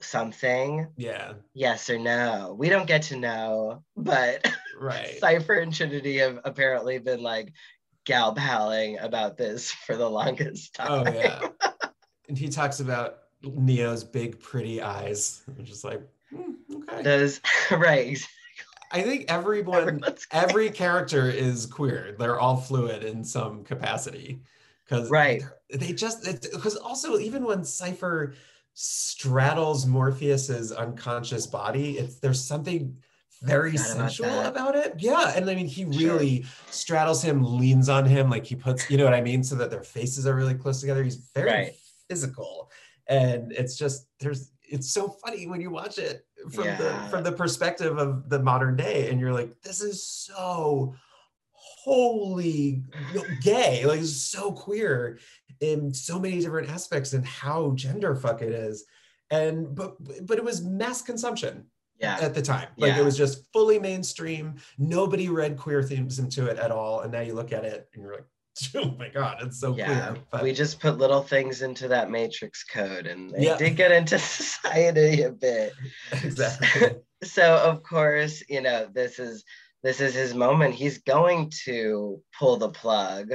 something? yeah. Yes or no? We don't get to know, but Right. Cypher and Trinity have apparently been like gal palling about this for the longest time. Oh yeah. and he talks about Neo's big pretty eyes. I'm just like, hmm, okay. Those right. I think everyone every character is queer. They're all fluid in some capacity. Because Right. they just because also even when Cypher straddles Morpheus's unconscious body, it's there's something very Forgot about sensual about it. Yeah. And I mean he Sure. really straddles him, leans on him, like he puts, you know what I mean? So that their faces are really close together. He's very Right. physical. And it's just there's it's so funny when you watch it from the from the perspective of the modern day and you're like this is so holy gay like so queer in so many different aspects and how gender fuck it is. And but but it was mass consumption Yeah. at the time. Like Yeah. it was just fully mainstream. Nobody read queer themes into it at all. And now you look at it and you're like oh my god it's so yeah. queer but we just put little things into that matrix code and they Yeah. did get into society a bit. exactly So of course, you know, this is this is his moment. He's going to pull the plug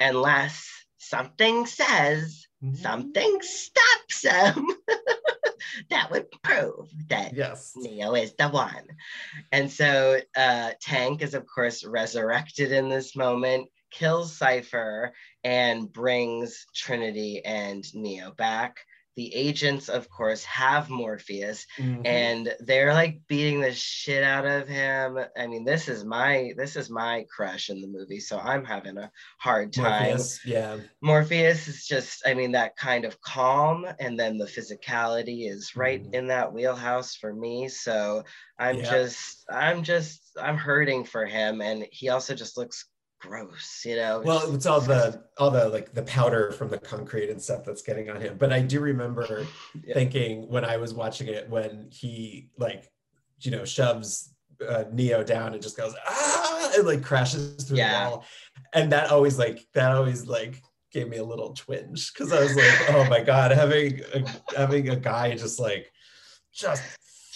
unless something says something stops him. that would prove that yes Neo is the one. And so uh, Tank is, of course, resurrected in this moment, kills Cypher, and brings Trinity and Neo back. The agents, of course, have Morpheus, Mhm. and they're like beating the shit out of him. I mean, this is my this is my crush in the movie, so I'm having a hard time. Morpheus, yeah Morpheus is just, I mean, that kind of calm, and then the physicality is right Mhm. in that wheelhouse for me. So I'm Yeah. just, I'm just, I'm hurting for him, and he also just looks gross, you know. well it's all the all the like the powder from the concrete and stuff that's getting on him but i do remember Yeah. thinking when i was watching it when he like you know shoves uh, neo down and just goes ah and like crashes through Yeah. the wall and that always like that always like gave me a little twinge because i was like oh my god having a, having a guy just like just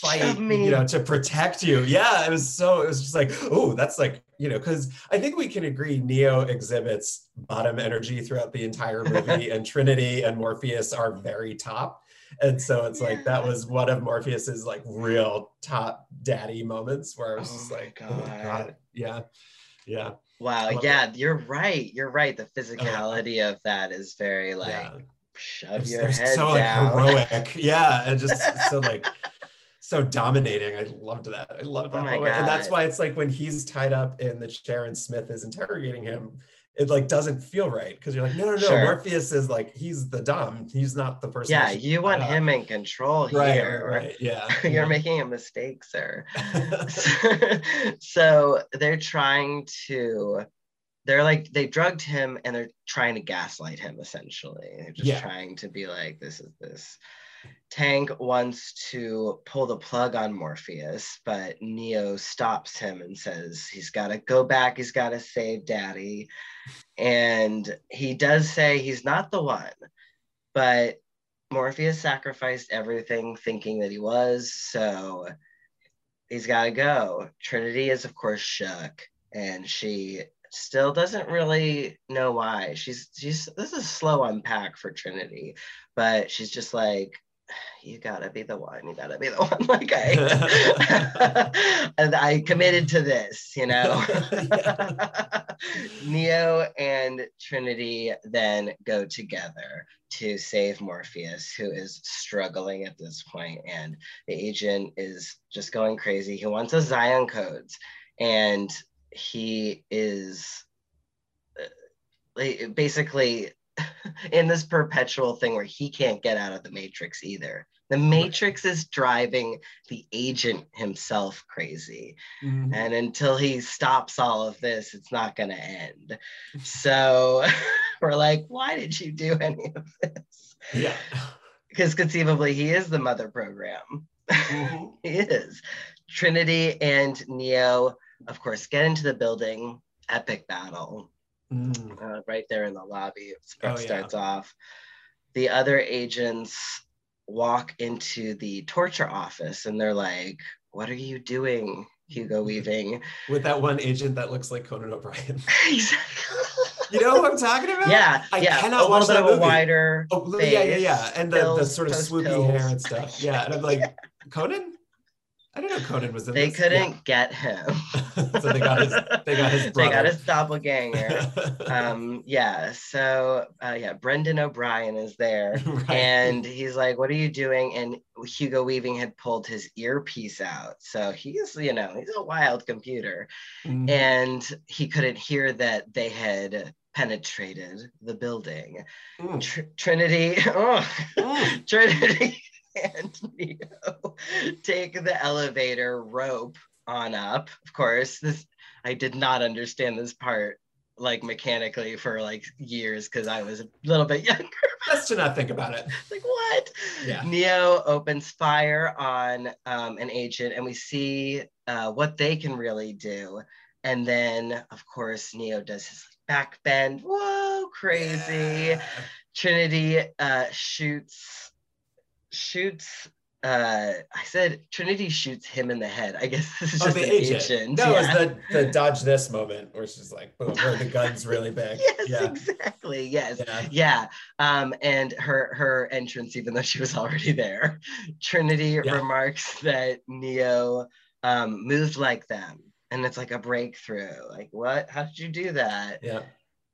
fight me. you know to protect you yeah it was so it was just like oh that's like you know because i think we can agree neo exhibits bottom energy throughout the entire movie and trinity and morpheus are very top. And so it's like that was one of morpheus's like real top daddy moments where i was Oh just like oh God. god. Yeah. Yeah. Wow, yeah, you're right. You're right. The physicality of that is very like yeah. shove It's- your head so like down. heroic. Yeah. And just so like so dominating i loved that i loved oh that Oh moment. and that's why it's like when he's tied up in the chair and smith is interrogating him it like doesn't feel right because you're like no no no Sure. morpheus is like he's the dumb he's not the person yeah, you want up. him in control right here. right, yeah You're making a mistake, sir. so they're trying to they're like they drugged him and they're trying to gaslight him essentially they're just Yeah. trying to be like this is this tank wants to pull the plug on morpheus but neo stops him and says he's got to go back he's got to save daddy and he does say he's not the one but Morpheus sacrificed everything thinking that he was, so he's got to go. Trinity is, of course, shook, and she still doesn't really know why. She's she's this is a slow unpack for Trinity, but she's just like, you gotta be the one. You gotta be the one. Like I, and I committed to this. You know. Neo and Trinity then go together to save Morpheus, who is struggling at this point, and the agent is just going crazy. He wants his Zion codes, and he is uh, basically in this perpetual thing where he can't get out of the matrix either. The matrix is driving the agent himself crazy. Mhm. And until he stops all of this, it's not going to end. So we're like, why did you do any of this? Yeah. Because conceivably, he is the mother program. Mhm. he is. Trinity and Neo, of course, get into the building. Epic battle Mm. uh, right there in the lobby. It Oh, yeah. starts off. The other agents walk into the torture office and they're like, What are you doing, Hugo Weaving? With that one agent that looks like Conan O'Brien. Exactly. You know what I'm talking about? yeah, I yeah. cannot a watch little bit that of a movie. wider. Oh, yeah, yeah, yeah. And the, the sort of swoopy hair and stuff. Yeah. And I'm like, Conan? I didn't know Conan was in They this. couldn't get him. So they got his- they got his they got his doppelganger. Yeah. um, yeah. So uh, yeah, Brendan O'Brien is there. Right. and he's like, "What are you doing?" And Hugo Weaving had pulled his earpiece out, so he's, you know, he's a wild computer, Mhm. and he couldn't hear that they had penetrated the building. Mm. Tr- Trinity, oh, Mm. Trinity, and Neo take the elevator rope on up. Of course, this I did not understand this part like mechanically for like years because I was a little bit younger. Best to not think about it. like what Yeah. neo opens fire on um, an agent and we see uh, what they can really do and then of course neo does his back bend whoa crazy Yeah. trinity uh, shoots shoots uh, i said trinity shoots him in the head i guess this is Oh, just the agent. agent, No, yeah. it's the, the dodge this moment where she's like, boom, where the gun's really big. yes yeah. exactly yes Yeah. yeah um and her her entrance even though she was already there trinity remarks that neo um moved like them and it's like a breakthrough like what how did you do that Yeah.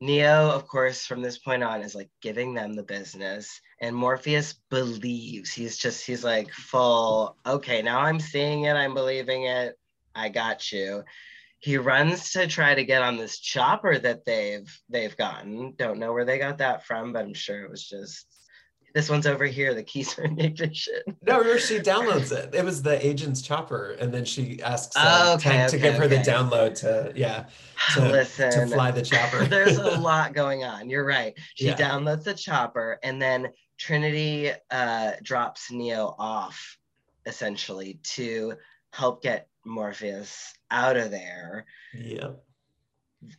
Neo of course from this point on is like giving them the business and morpheus believes. He's just he's like full okay now i'm seeing it i'm believing it i got you. He runs to try to get on this chopper that they've they've gotten. Don't know where they got that from but i'm sure it was just this one's over here the keys are the ignition No, remember she downloads it. It was the agent's chopper, and then she asks uh, Oh, okay, Tank to okay, give her the download to yeah to, listen to fly the chopper. there's a lot going on you're right she Yeah. downloads the chopper and then trinity uh, drops neo off essentially to help get morpheus out of there yeah.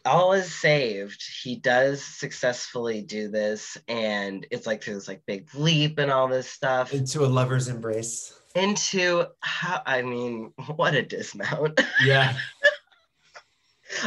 All is saved he does successfully do this and it's like through this like big leap and all this stuff Into a lover's embrace. into how i mean what a dismount Yeah.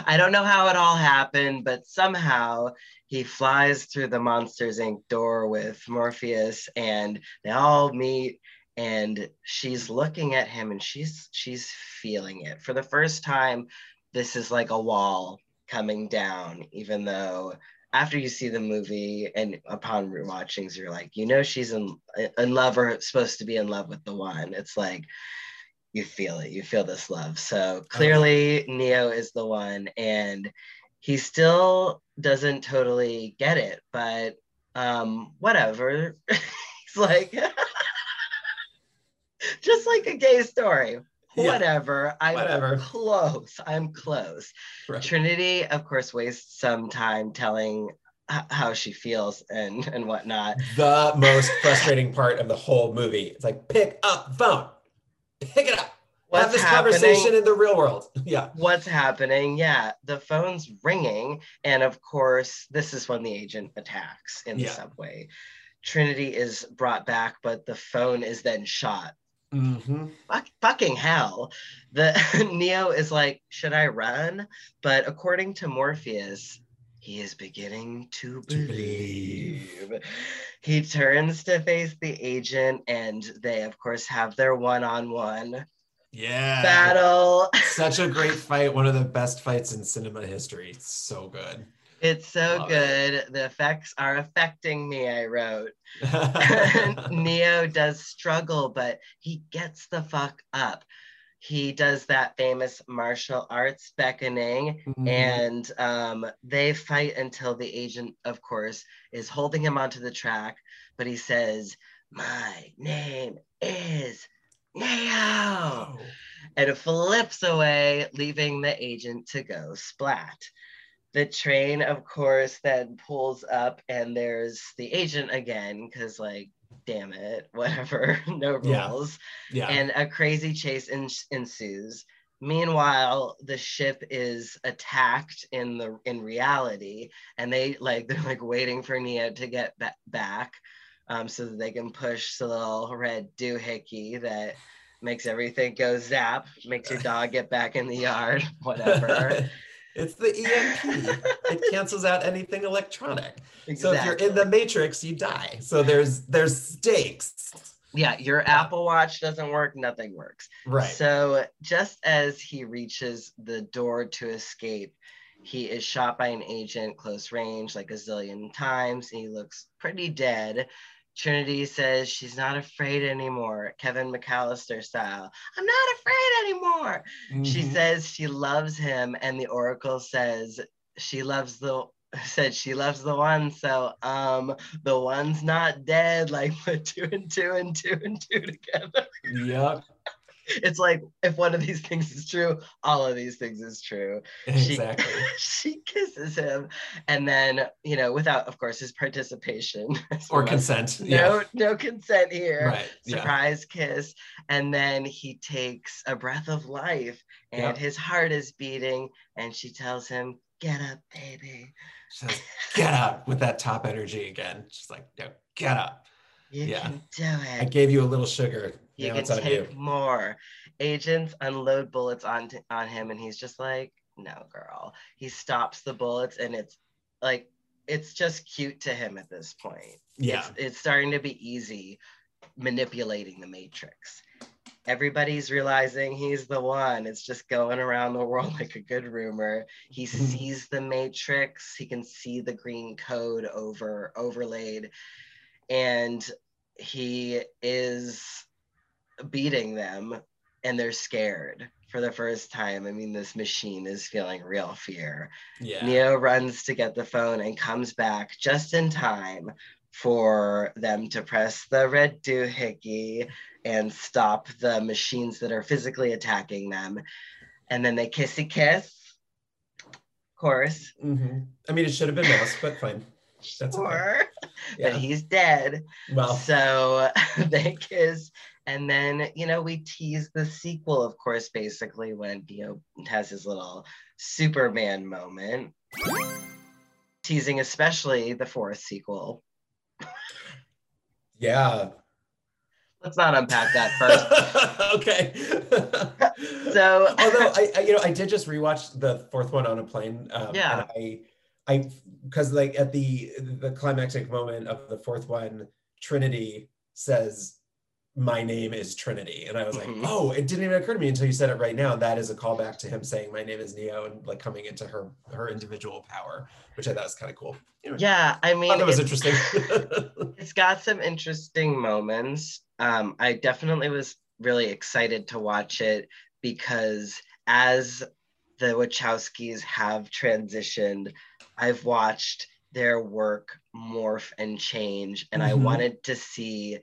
I don't know how it all happened, but somehow he flies through the Monsters Inc. door with Morpheus, and they all meet. And she's looking at him, and she's she's feeling it for the first time. This is like a wall coming down, even though after you see the movie and upon rewatchings, you're like, you know, she's in in love or supposed to be in love with the one. It's like you feel it. You feel this love. So clearly neo is the one and he still doesn't totally get it but um whatever. He's like just like a gay story Yeah. whatever i'm Whatever. close i'm close Right. trinity of course wastes some time telling how she feels and and whatnot The most frustrating part of the whole movie. It's like pick up phone, pick it up. What's Have this happening? conversation in the real world. Yeah. what's happening yeah the phone's ringing and of course this is when the agent attacks in the Yeah. subway Trinity is brought back, but the phone is then shot. Mhm. Fuck, fucking hell. The Neo is like, should I run? But according to Morpheus, he is beginning to believe. He turns to face the agent, and they, of course, have their one-on-one Yeah. battle. Such a great fight. One of the best fights in cinema history. It's so good. It's so Love good. The effects are affecting me, I wrote. Neo does struggle, but he gets the fuck up. He does that famous martial arts beckoning, Mm-hmm. and um, they fight until the agent, of course, is holding him onto the track. But he says, My name is Neo, and it flips away, leaving the agent to go splat. The train, of course, then pulls up, and there's the agent again, because, like, damn it, whatever, no Yeah. rules. yeah. And a crazy chase en- ensues. Meanwhile, the ship is attacked in the in reality, and they like they're like waiting for Neo to get ba- back, um, so that they can push the little red doohickey that makes everything go zap, makes your dog get back in the yard, whatever. It's the EMP. it cancels out anything electronic. exactly. So if you're in the matrix, you die. So there's there's stakes. yeah, your Apple Watch doesn't work, nothing works. Right. So just as he reaches the door to escape, he is shot by an agent close range like a zillion times. He looks pretty dead. Trinity says she's not afraid anymore, Kevin McAllister style. I'm not afraid anymore. She Mhm. says she loves him, and the Oracle says she loves the said she loves the one. So um the one's not dead. Like put two and two and two and two together Yep. It's like if one of these things is true, all of these things is true. She- Exactly. she kisses him, and then you know, without of course his participation Or consent. No, Yeah. no consent here. Right. Yeah. Surprise kiss, and then he takes a breath of life, and Yep. his heart is beating, and she tells him, "Get up, baby. She says, get up with that top energy again. She's like, no, get up. You Yeah. can do it." I gave you a little sugar. You now can take you. more. Agents unload bullets on on him, and he's just like, "No, girl." He stops the bullets, and it's like it's just cute to him at this point. Yeah. It's it's starting to be easy manipulating the Matrix. Everybody's realizing he's the one. It's just going around the world like a good rumor. He sees the Matrix. He can see the green code over overlaid, and he is beating them, and they're scared for the first time. I mean, this machine is feeling real fear. Yeah. Neo runs to get the phone and comes back just in time for them to press the red doohickey and stop the machines that are physically attacking them. And then they kissy kiss. Of course. Mhm. I mean, it should have been mouse, but fine. That's okay. Yeah. But he's dead. Well, So they kiss. And then, you know, we tease the sequel, of course, basically when Neo has his little Superman moment. Teasing especially the fourth sequel. yeah. Let's not unpack that first. okay. So- although I, I, you know, I did just rewatch the fourth one on a plane. Um, Yeah. And I, I, because like at the the climactic moment of the fourth one, Trinity says, "My name is Trinity," and I was Mhm. like, "Oh, it didn't even occur to me until you said it right now." That is a callback to him saying, "My name is Neo," and like coming into her her individual power, which I thought was kind of cool. Anyway, yeah, I I mean, thought that was interesting. it's got some interesting moments. Um, I definitely was really excited to watch it because as the Wachowskis have transitioned, I've watched their work morph and change, and I Mhm. wanted to see,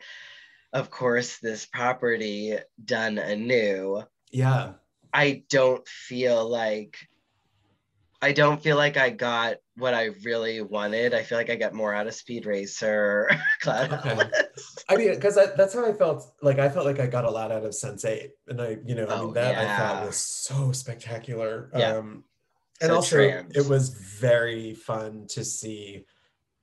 of course, this property done anew. yeah. I don't feel like I don't feel like I got what I really wanted. I feel like I got more out of Speed Racer, Cloud Okay. Atlas. I mean, because that's how I felt. Like I felt like I got a lot out of Sense8, and I, you know, I Oh, mean that I thought was so spectacular. Yeah. Um, and So also, trans. it was very fun to see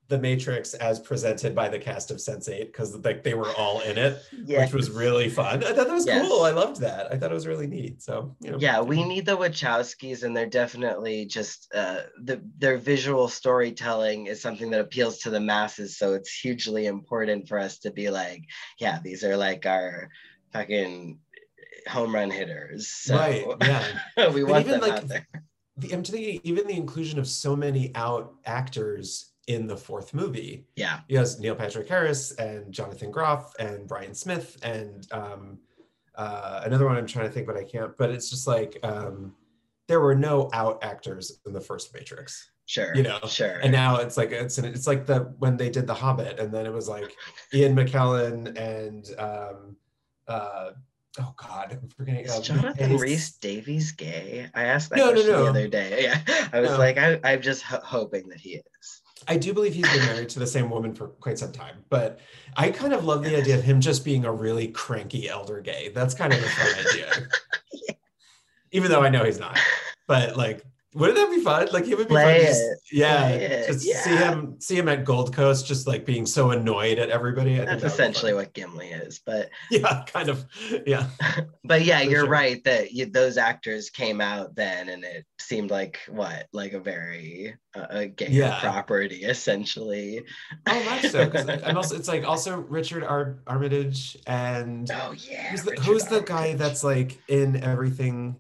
the Matrix as presented by the cast of Sense8 because like they were all in it, Yeah. which was really fun. I thought that was Yes. cool. I loved that. I thought it was really neat. So you know, Yeah, we need the Wachowskis, and they're definitely just uh, the their visual storytelling is something that appeals to the masses. So it's hugely important for us to be like, yeah, these are like our fucking home run hitters. So right. Yeah. we want even, them like, out there. the, I'm thinking even the inclusion of so many out actors in the fourth movie. Yeah, He has Neil Patrick Harris and Jonathan Groff and Brian Smith and um, uh, another one I'm trying to think, but I can't. But it's just like um, there were no out actors in the first Matrix, sure. You know, sure. and now it's like it's it's like the when they did the Hobbit, and then it was like Ian McKellen and um, uh, oh God, I'm forgetting. Is uh, Jonathan Rhys-Davies gay? I asked that No, no, question no. the other day. Yeah, I was No. like, I, I'm just ho- hoping that he is. I do believe he's been married to the same woman for quite some time, but I kind of love the idea of him just being a really cranky elder gay. That's kind of a fun idea. Even though I know he's not. But like, wouldn't that be fun? Like it would be Play fun. Just, it, yeah. it, Just see him see him at Gold Coast just like being so annoyed at everybody. I That's that essentially what Gimli is, but Yeah, kind of. Yeah. but yeah, For you're sure. right that you, those actors came out then, and it seemed like what, like a very uh, a gay Yeah. property, essentially. Oh, much so. Because I'm also it's like also Richard Ar- Armitage and Oh yeah, who's the, who's the guy that's like in everything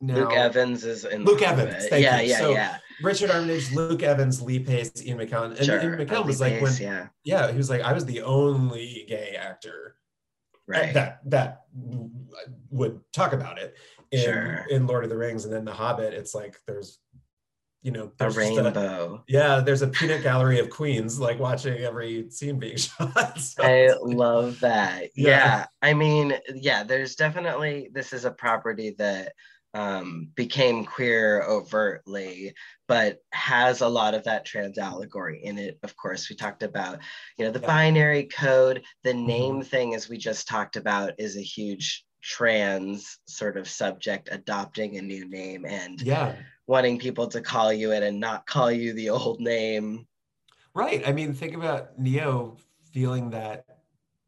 now? Luke Evans is in. Luke Evans, thank yeah, you. yeah, So, yeah. Richard Armitage, Luke Evans, Lee Pace, Ian McKellen. And Sure. Ian McKellen was like when yeah, yeah, he was like, I was the only gay actor uh, right. that that would talk about it in, Sure. in Lord of the Rings and then The Hobbit. It's like there's you know a there's just rainbow. yeah, there's a peanut gallery of queens like watching every scene being shot. So I love that. Yeah. Yeah. I mean, yeah, there's definitely this is a property that um became queer overtly but has a lot of that trans allegory in it of course we talked about you know the Yeah. binary code the Mhm. name thing as we just talked about is a huge trans sort of subject adopting a new name and yeah. wanting people to call you it and not call you the old name Right. I mean, think about Neo feeling that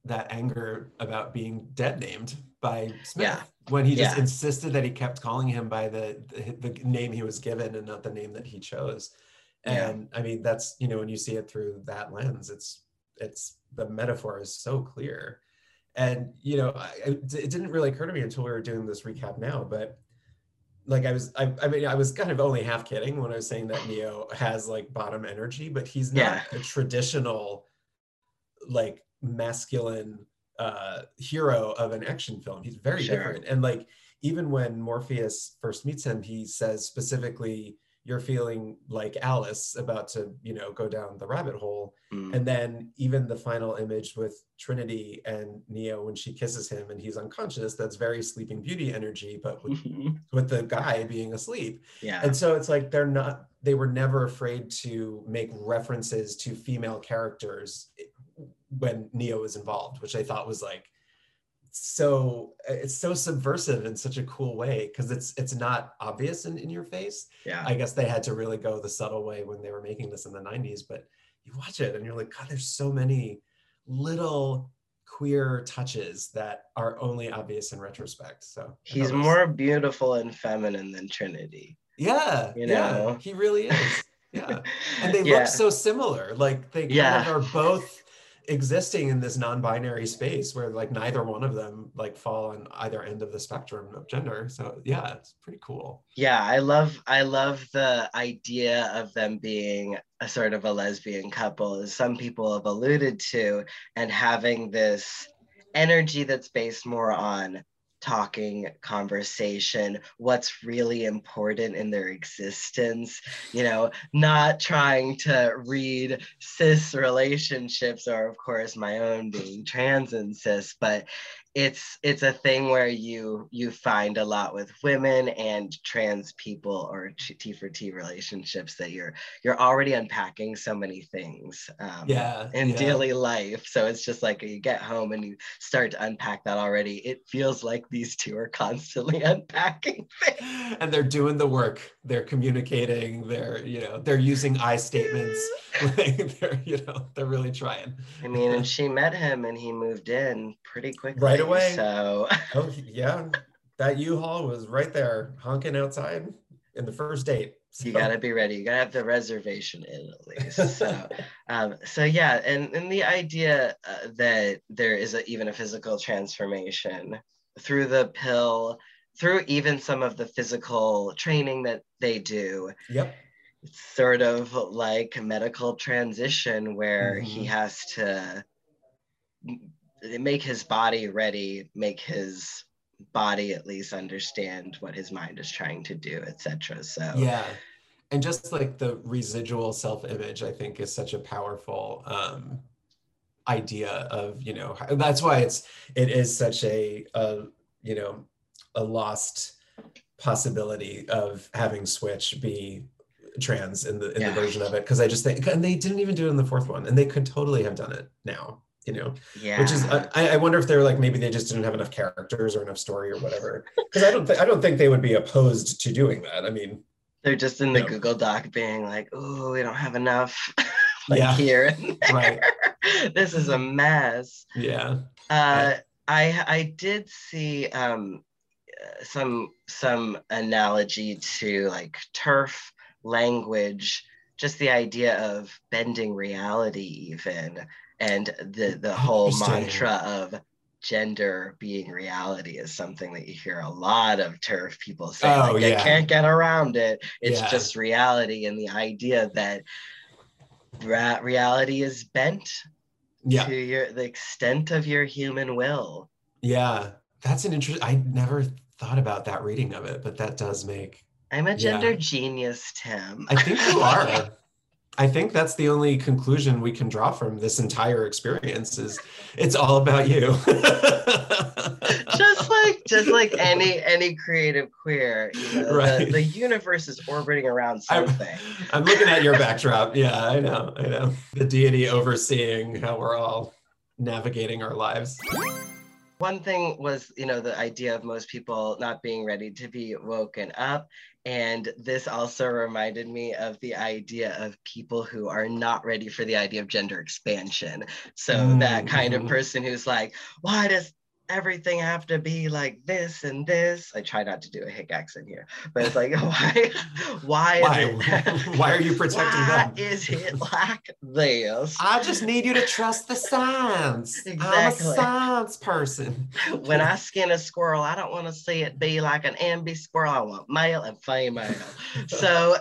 that anger about being dead named by Smith Yeah. When he just Yeah. insisted that he kept calling him by the, the the name he was given and not the name that he chose. Yeah. And I mean, that's you know when you see it through that lens, it's it's the metaphor is so clear. And you know, I- it didn't really occur to me until we were doing this recap now, but like I was, I, I mean, I was kind of only half kidding when I was saying that Neo has like bottom energy, but he's not Yeah. a traditional like masculine uh hero of an action film. He's very Sure. different. And like even when Morpheus first meets him, he says specifically, "You're feeling like Alice about to, you know, go down the rabbit hole." Mm. And then even the final image with Trinity and Neo when she kisses him and he's unconscious, that's very Sleeping Beauty energy, but with, with the guy being asleep. yeah And so it's like they're not, they were never afraid to make references to female characters when Neo was involved, which I thought was like so uh, it's so subversive in such a cool way because it's it's not obvious in, in your face. yeah I guess they had to really go the subtle way when they were making this in the 90s, but you watch it and you're like, God, there's so many little queer touches that are only obvious in retrospect. So he's was- more beautiful and feminine than trinity yeah, you yeah, know? he really is. Yeah. And they yeah. look so similar. Like they kind Yeah. of are both existing in this non-binary space where like neither one of them like fall on either end of the spectrum of gender. So yeah, it's pretty cool. yeah i love i love the idea of them being a sort of a lesbian couple as some people have alluded to and having this energy that's based more on talking conversation what's really important in their existence you know not trying to read cis relationships or of course my own being trans and cis but it's it's a thing where you you find a lot with women and trans people or T for T relationships that you're you're already unpacking so many things um, Yeah, in yeah. daily life. So it's just like you get home and you start to unpack that already. It feels like these two are constantly unpacking things. and they're doing the work they're communicating they're you know they're using i statements like they're you know they're really trying I mean, and she met him and he moved in pretty quickly. Right away. So oh yeah that u-haul was right there honking outside in the first date So. you got to be ready. You got to have the reservation in at least. So, um, so yeah, and and the idea uh, that there is a, even a physical transformation through the pill, through even some of the physical training that they do. yep It's sort of like a medical transition where he Mhm. has to make his body ready, make his body at least understand what his mind is trying to do, etc. So yeah and just like the residual self-image i think is such a powerful um idea of you know that's why it's it is such a a you know a lost possibility of having switch be trans in the in Yeah. the version of it because i just think and they didn't even do it in the fourth one and they could totally have done it now you know yeah. which is I, I wonder if they're like maybe they just didn't have enough characters or enough story or whatever because i don't think i don't think they would be opposed to doing that i mean They're just in the Yeah. Google Doc being like, oh, we don't have enough like Yeah. here. Right. this is a mess. yeah Uh, I I did see um, some some analogy to like turf language, just the idea of bending reality even, and the the whole mantra of gender being reality is something that you hear a lot of turf people say Oh, like, you yeah. can't get around it it's Yeah. just reality and the idea that ra- reality is bent yeah to your the extent of your human will. Yeah, that's an interesting I never thought about that reading of it, but that does make. I'm a Yeah. gender genius, Tim. I think you are. I think that's the only conclusion we can draw from this entire experience is it's all about you. just like just like any any creative queer, you know, the- Right. the, universe is orbiting around I'm- something. I'm looking at your backdrop. Yeah, I know. I know. The deity overseeing how we're all navigating our lives. One thing was, you know, the idea of most people not being ready to be woken up. And this also reminded me of the idea of people who are not ready for the idea of gender expansion. So that kind of Mhm. person who's like, why does everything have to be like this and this? I try not to do a hick accent here, but it's like, why, why, Why? Why are you protecting why them? is it like this? I just need you to trust the science. I'm a Exactly. science person. when I skin a squirrel, I don't want to see it be like an ambi squirrel. I want male and female. so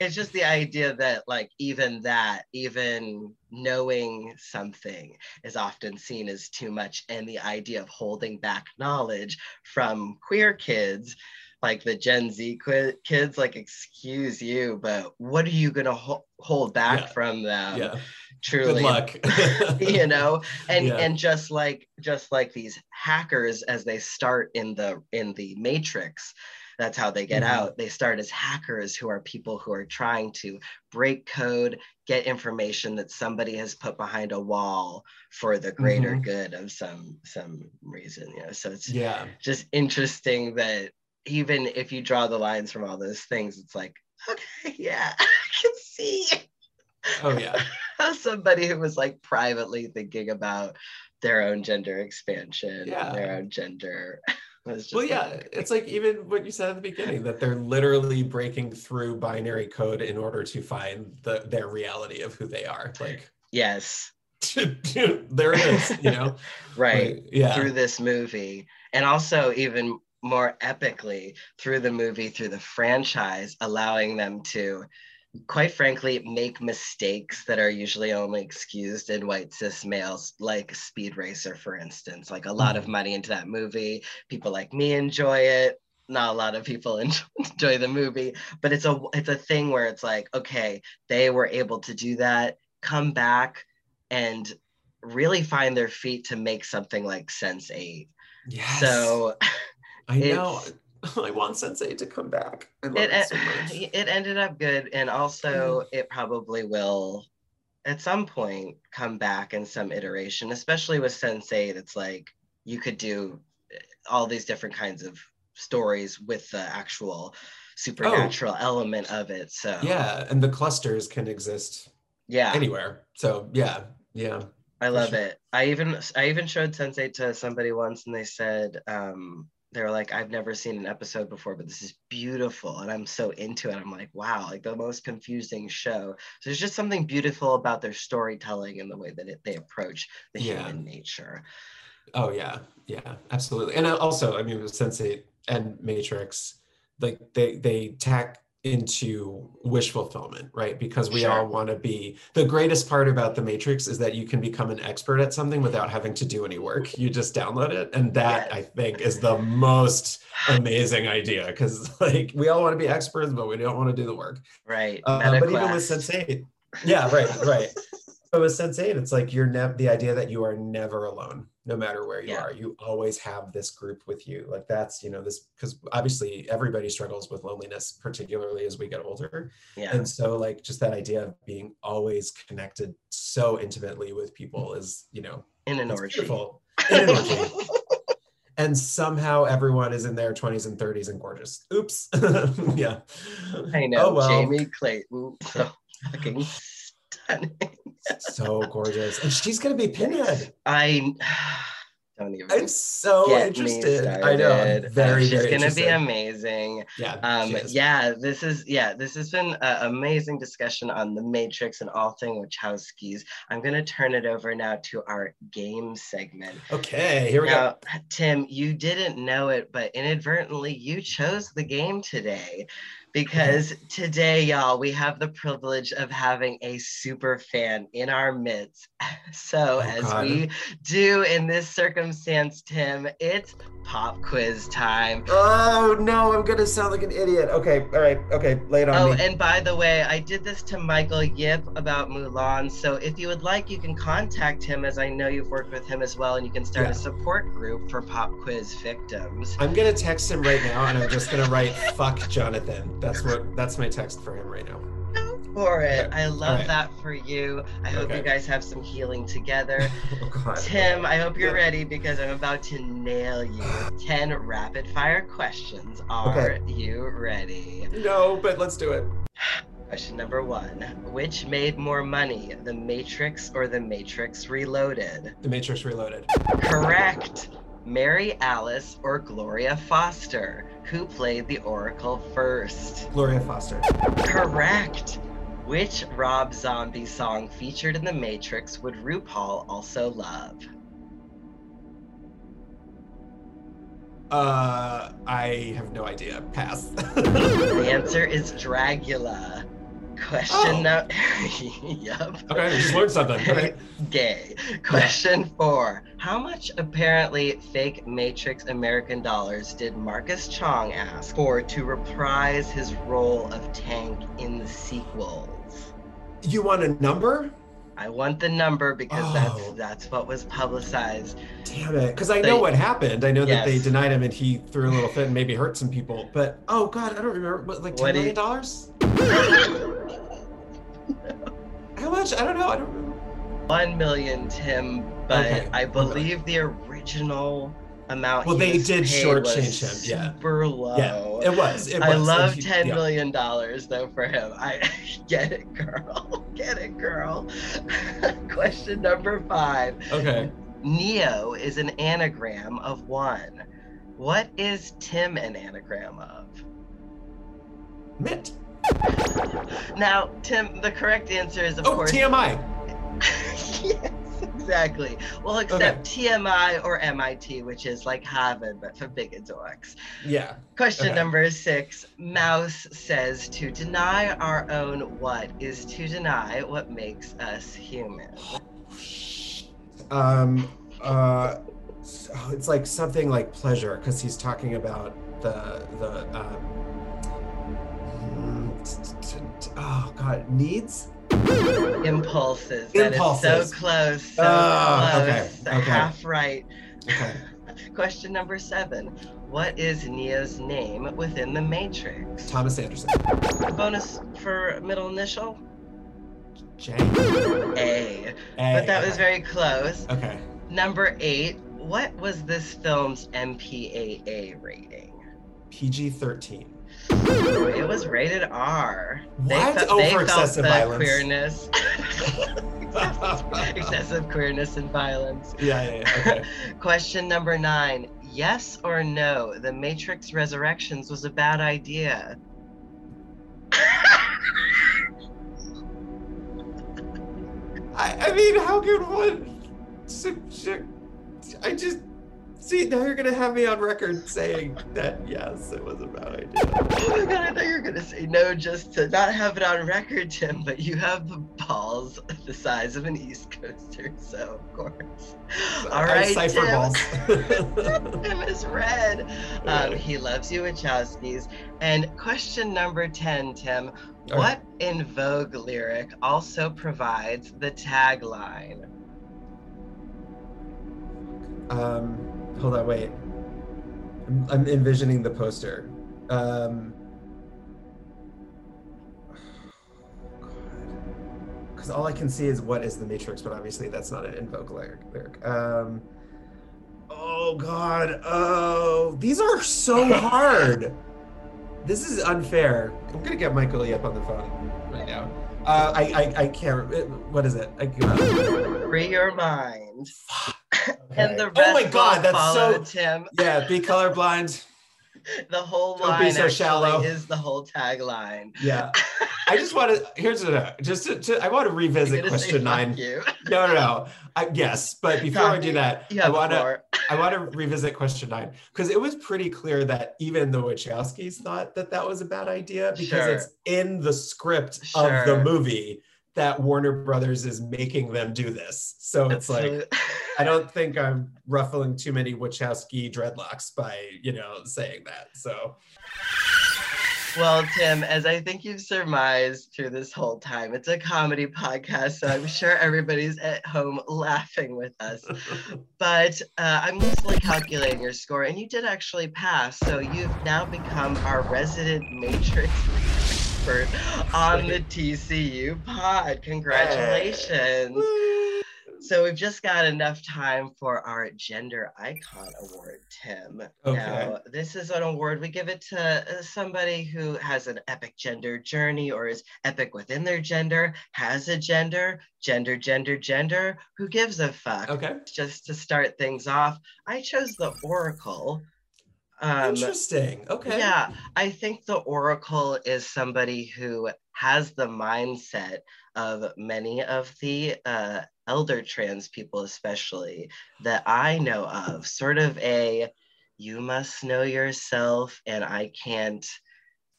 it's just the idea that, like, even that, even knowing something is often seen as too much. And the idea of holding back knowledge from queer kids, like the Gen Z qui- kids, like, excuse you, but what are you going to ho- hold back Yeah. from them? Yeah. Truly, Good luck. you know and Yeah. and just like just like these hackers as they start in the in the matrix that's how they get Mhm. out they start as hackers who are people who are trying to break code get information that somebody has put behind a wall for the greater Mhm. good of some some reason you know so it's yeah. just interesting that even if you draw the lines from all those things it's like okay yeah i can see Oh yeah. somebody who was like privately thinking about their own gender expansion, Yeah. their own gender. Well, yeah, it's like even what you said at the beginning that they're literally breaking through binary code in order to find the their reality of who they are. Like yes, there it is, you know. right. Like, yeah. Through this movie, and also even more epically through the movie, through the franchise, allowing them to, quite frankly, make mistakes that are usually only excused in white cis males, like Speed Racer, for instance. Like a lot of Mhm. money into that movie. People like me enjoy it. Not a lot of people enjoy, enjoy the movie, but it's a it's a thing where it's like, okay, they were able to do that, come back and really find their feet to make something like Sense8. Yes. So I know. I want Sense8 to come back. I love it, it, so much. it ended up good. And also, it probably will at some point come back in some iteration, especially with Sensei. 8. It's like you could do eh, all these different kinds of stories with the actual supernatural element of it. So, Yeah, and the clusters can exist yeah. anywhere. So yeah, yeah. I love sure. it. I even I even showed Sense8 to somebody once, and they said um, they were like, "I've never seen an episode before, but this is beautiful," and I'm so into it. I'm like, "Wow!" Like the most confusing show. So there's just something beautiful about their storytelling and the way that it, they approach the Yeah. human nature. Oh yeah, yeah, absolutely. And also, I mean, with Sense8 and Matrix, like they they tack into wish fulfillment, right? Because we Sure. all want to be. The greatest part about the Matrix is that you can become an expert at something without having to do any work. You just download it, and that I think is the most amazing idea. Because like we all want to be experts, but we don't want to do the work. Right. Uh, but even with Sense8, yeah, right, right. With Sense8, it's like you're never the idea that you are never alone, no matter where you Yeah. are. You always have this group with you. Like that's you know this because obviously everybody struggles with loneliness, particularly as we get older. Yeah. And so like just that idea of being always connected so intimately with people is you know In an orgy. beautiful. In an orgy. and somehow everyone is in their 20s and 30s and gorgeous. Oops. yeah. I know. Oh well. Jamie Clayton. So fucking stunning. so gorgeous. And she's gonna be Pinhead. I don't even. I'm so interested. I know. I'm started. Uh, very, she's very gonna be amazing. Yeah. Um, yeah, this is yeah, this has been an amazing discussion on the Matrix and all thing Wachowskis. I'm gonna turn it over now to our game segment. Okay, here we now, go. Tim, you didn't know it, but inadvertently you chose the game today. Mm-hmm. Because today, y'all, we have the privilege of having a super fan in our midst. So, Oh, as God. we do in this circumstance, Tim, it's pop quiz time. Oh no, I'm gonna sound like an idiot. Okay, all right, okay, lay it on Oh, me. and by the way, I did this to Michael Yip about Mulan. So if you would like, you can contact him, as I know you've worked with him as well, and you can start Yeah. a support group for pop quiz victims. I'm gonna text him right now and I'm just gonna write fuck Jonathan. That's what that's my text for him right now. For it, Okay. I love Alright. that for you. I hope you guys have some healing together. Oh. Tim, I hope you're Yeah. ready because I'm about to nail you with 10 rapid fire questions. Are you ready? No, but let's do it. Question number one Which made more money, The Matrix or The Matrix Reloaded? The Matrix Reloaded. Correct. Mary Alice or Gloria Foster? Who played the Oracle first? Gloria Foster. Correct. Which Rob Zombie song featured in The Matrix would RuPaul also love? Uh I have no idea. Pass. The answer is Dragula. Question Oh. no- Yup. Okay, I just learned something. Okay. Gay. Question four. How much apparently fake Matrix American dollars did Marcus Chong ask for to reprise his role of Tank in the sequels? You want a number? I want the number because that's Oh. that's what was publicized. Damn it. Because I They- know what happened. I know that they denied him and he threw a little fit and maybe hurt some people. But oh god, I don't remember. What, like What ten you- million dollars? How much? I don't know. I don't remember. One million, Tim, but Okay, I okay. believe the original amount. Well, he they was did shortchange him, yeah. Super low. Yeah, it was. It was. I love he- ten yeah. million dollars though for him. I get it, girl. Get it, girl. Question number five. Okay. Neo is an anagram of one. What is Tim an anagram of? Mitt. Now, Tim, the correct answer is of Oh, course TMI. yes, exactly. Well, except TMI or MIT, which is like Harvard, but for bigger dorks. Yeah. Question Okay. number six Mouse says to deny our own what is to deny what makes us human. Um. Uh. so It's like something like pleasure because he's talking about the the um. Oh God, needs. Impulses. That is Impulses. so close. So Oh, close. okay, okay. Half right. Okay. Question number seven. What is Neo's name within the Matrix? Thomas Anderson. Bonus for middle initial? J. A. A. But that was very close. Okay. Number eight. What was this film's MPAA rating? PG 13. It was rated R. What? fe- Oh, they felt excessive the violence. queerness. excessive queerness and violence. Yeah, yeah, yeah. Okay. Question number nine. Yes or no, The Matrix Resurrections was a bad idea? I, I mean, how could one subject? I just see now you're gonna have me on record saying that yes, it was a bad idea. Oh my god, I thought you were gonna say no just to not have it on record, Tim, but you have the balls the size of an East Coaster, so of course. All I right, cypher Tim. balls. Tim is red. Um, he loves you, Wachowskis. And question number 10, Tim. All What En Vogue lyric also provides the tagline? Um, hold on, wait. I'm, I'm envisioning the poster. Um, because all I can see is what is the Matrix, but obviously that's not an En Vogue lyric. lyric. Um, oh God, oh, these are so hard. This is unfair. I'm gonna get Michael Yep on the phone right now. Uh, I, I I can't. What is it? I, uh, Free your mind. okay. And the rest oh my God, that's so. Tim. Yeah, be colorblind. The whole Don't line be so shallow. is the whole tagline. Yeah. I just want to. Here's a just to, to I want to revisit question "Fuck nine. You. No, no, no. I, yes, but before I do that, You I want to. I want to revisit question nine because it was pretty clear that even the Wachowskis thought that that was a bad idea because Sure. it's in the script of the movie that Warner Brothers is making them do this. So it's like I don't think I'm ruffling too many Wachowski dreadlocks by you know saying that. So Well, Tim, as I think you've surmised through this whole time, it's a comedy podcast, so I'm sure everybody's at home laughing with us. But uh, I'm loosely calculating your score, and you did actually pass. So you've now become our resident Matrix expert on the TCU pod. Congratulations. So we've just got enough time for our Gender Icon Award, Tim. Okay. Now, this is an award we give it to uh, somebody who has an epic gender journey or is epic within their gender, has a gender, gender, gender, gender. Who gives a fuck? okay. Just to start things off, I chose the Oracle. Um, Interesting. Okay. yeah, I think the Oracle is somebody who has the mindset of many of the uh, elder trans people, especially that I know of, sort of a you must know yourself, and I can't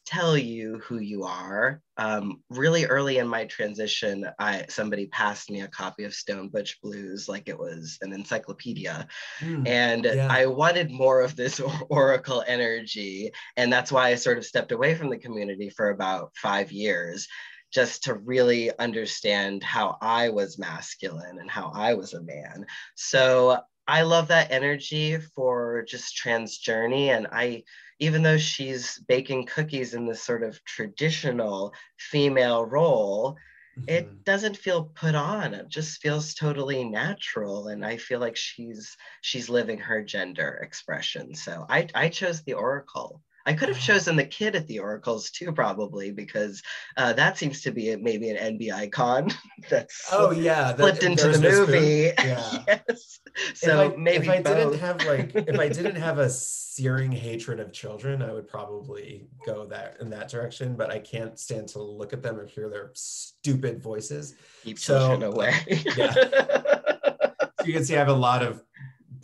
tell you who you are. Um, really early in my transition, I somebody passed me a copy of Stone Butch Blues like it was an encyclopedia Hmm. and Yeah. I wanted more of this oracle energy, and that's why I sort of stepped away from the community for about five years, just to really understand how I was masculine and how I was a man. So I love that energy for just trans journey, and I. Even though she's baking cookies in this sort of traditional female role, Mhm. it doesn't feel put on. It just feels totally natural and i feel like she's she's living her gender expression. So i i chose the oracle i could have chosen the kid at the oracles too probably because uh, that seems to be a, maybe an nb icon that's Oh yeah, that- flipped into the there's no spoon. movie Yeah. yes so if I, maybe if I didn't have like if I didn't have a searing hatred of children, I would probably go that in that direction. But I can't stand to look at them or hear their stupid voices. keep so, children away yeah. So you can see I have a lot of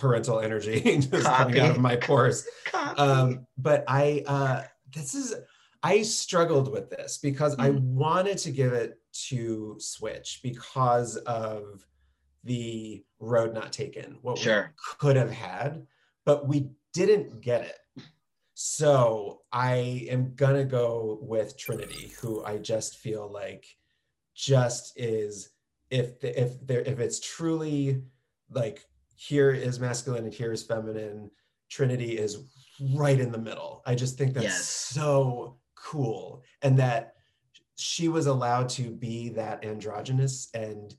parental energy just coming out of my pores. Um, but I uh, this is I struggled with this because I Mm. wanted to give it to Switch because of the road not taken, what Sure. we could have had, but we didn't get it. So I am gonna go with Trinity, who I just feel like just is if the, if there if it's truly like here is masculine and here is feminine. Trinity is right in the middle. I just think that's Yes. so cool. And that she was allowed to be that androgynous and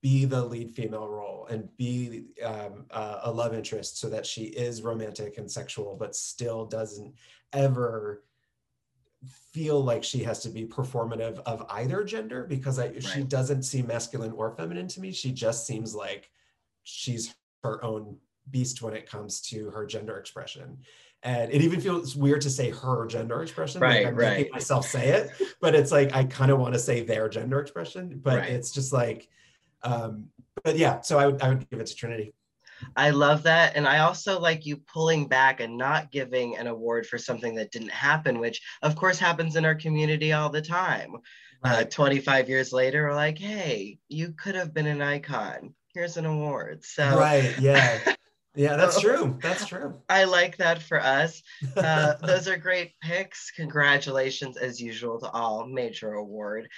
be the lead female role and be um, uh, a love interest so that she is romantic and sexual but still doesn't ever feel like she has to be performative of either gender because I, she doesn't seem masculine or feminine to me. She just seems like she's her own beast when it comes to her gender expression and it even feels weird to say her gender expression Right, like i'm making right. myself say it but it's like i kind of want to say their gender expression but Right. it's just like um but yeah so i would i would give it to trinity I love that. And I also like you pulling back and not giving an award for something that didn't happen, which of course happens in our community all the time. Uh, 25 years later, we're like, hey, you could have been an icon. Here's an award. So right yeah yeah that's true that's true I like that for us. Uh, those are great picks. Congratulations, as usual, to all major award.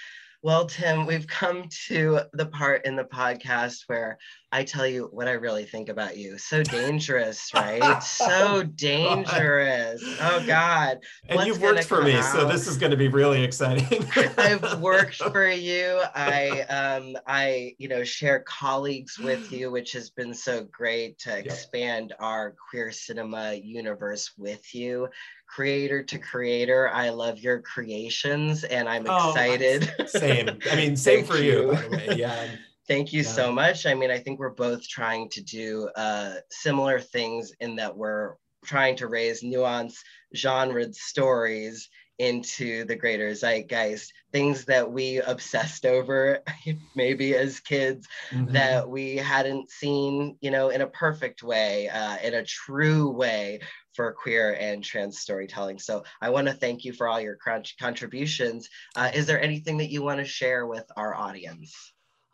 Well, Tim, we've come to the part in the podcast where I tell you what I really think about you. So dangerous, right? so dangerous. Oh God. and What's you've worked for me so this is going to be really exciting I've worked for you. I um I you know share colleagues with you, which has been so great to expand our queer cinema universe with you. Creator to creator, I love your creations and I'm Oh, excited. same i mean same for you, you. by the way yeah Thank you Yeah. so much. I mean, I think we're both trying to do uh, similar things in that we're trying to raise nuanced genre stories into the greater zeitgeist, things that we obsessed over maybe as kids Mhm. that we hadn't seen, you know, in a perfect way, uh, in a true way for queer and trans storytelling. So I want to thank you for all your crunch contributions. Uh, is there anything that you want to share with our audience?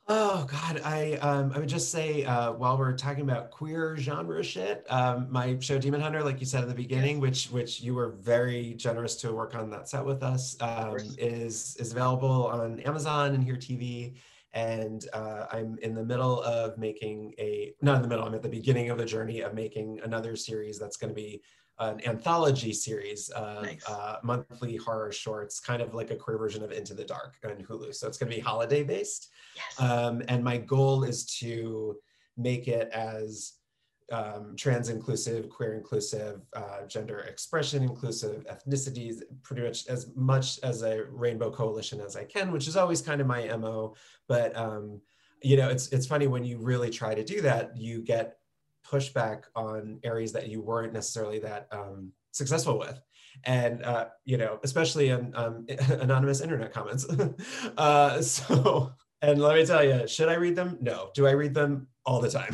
Oh God, I um, I would just say uh, while we're talking about queer genre shit, um, my show Demon Hunter, like you said at the beginning, which which you were very generous to work on that set with us, um, is is available on Amazon and Here TV. And uh, I'm in the middle of making a not in the middle. I'm at the beginning of the journey of making another series that's going to be an anthology series of Nice. uh, monthly horror shorts, kind of like a queer version of Into the Dark on Hulu. So it's going to be holiday based. Yes. Um, and my goal is to make it as um, trans inclusive, queer inclusive, uh, gender expression inclusive, ethnicities, pretty much as much as a rainbow coalition as I can, which is always kind of my MO. But um, you know, it's it's funny when you really try to do that, you get pushback on areas that you weren't necessarily that um, successful with and uh, you know especially in um, anonymous internet comments uh, so and let me tell you should i read them no do i read them all the time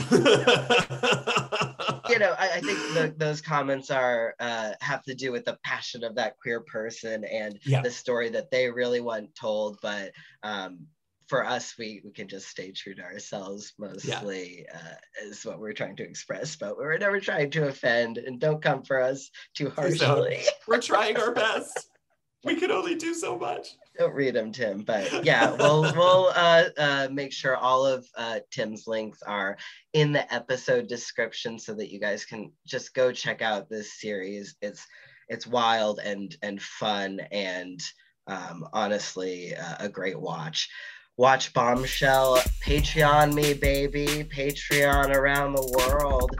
you know, I, I think the, those comments are uh, have to do with the passion of that queer person and Yeah. the story that they really want told. But um, for us, we we can just stay true to ourselves. Mostly uh, is what we're trying to express, but we're never trying to offend. And don't come for us too harshly. we're trying our best we can only do so much don't read them, Tim. But yeah, we'll we'll uh, uh, make sure all of uh, Tim's links are in the episode description so that you guys can just go check out this series. It's it's wild and and fun and um, honestly uh, a great watch watch Bombshell, Patreon me, baby, Patreon around the world.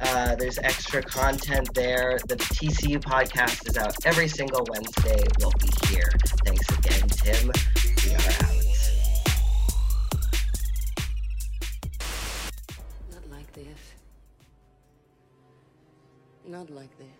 Uh, there's extra content there. The TCU podcast is out every single Wednesday. We'll be here. Thanks again, Tim. We are out. Not like this. Not like this.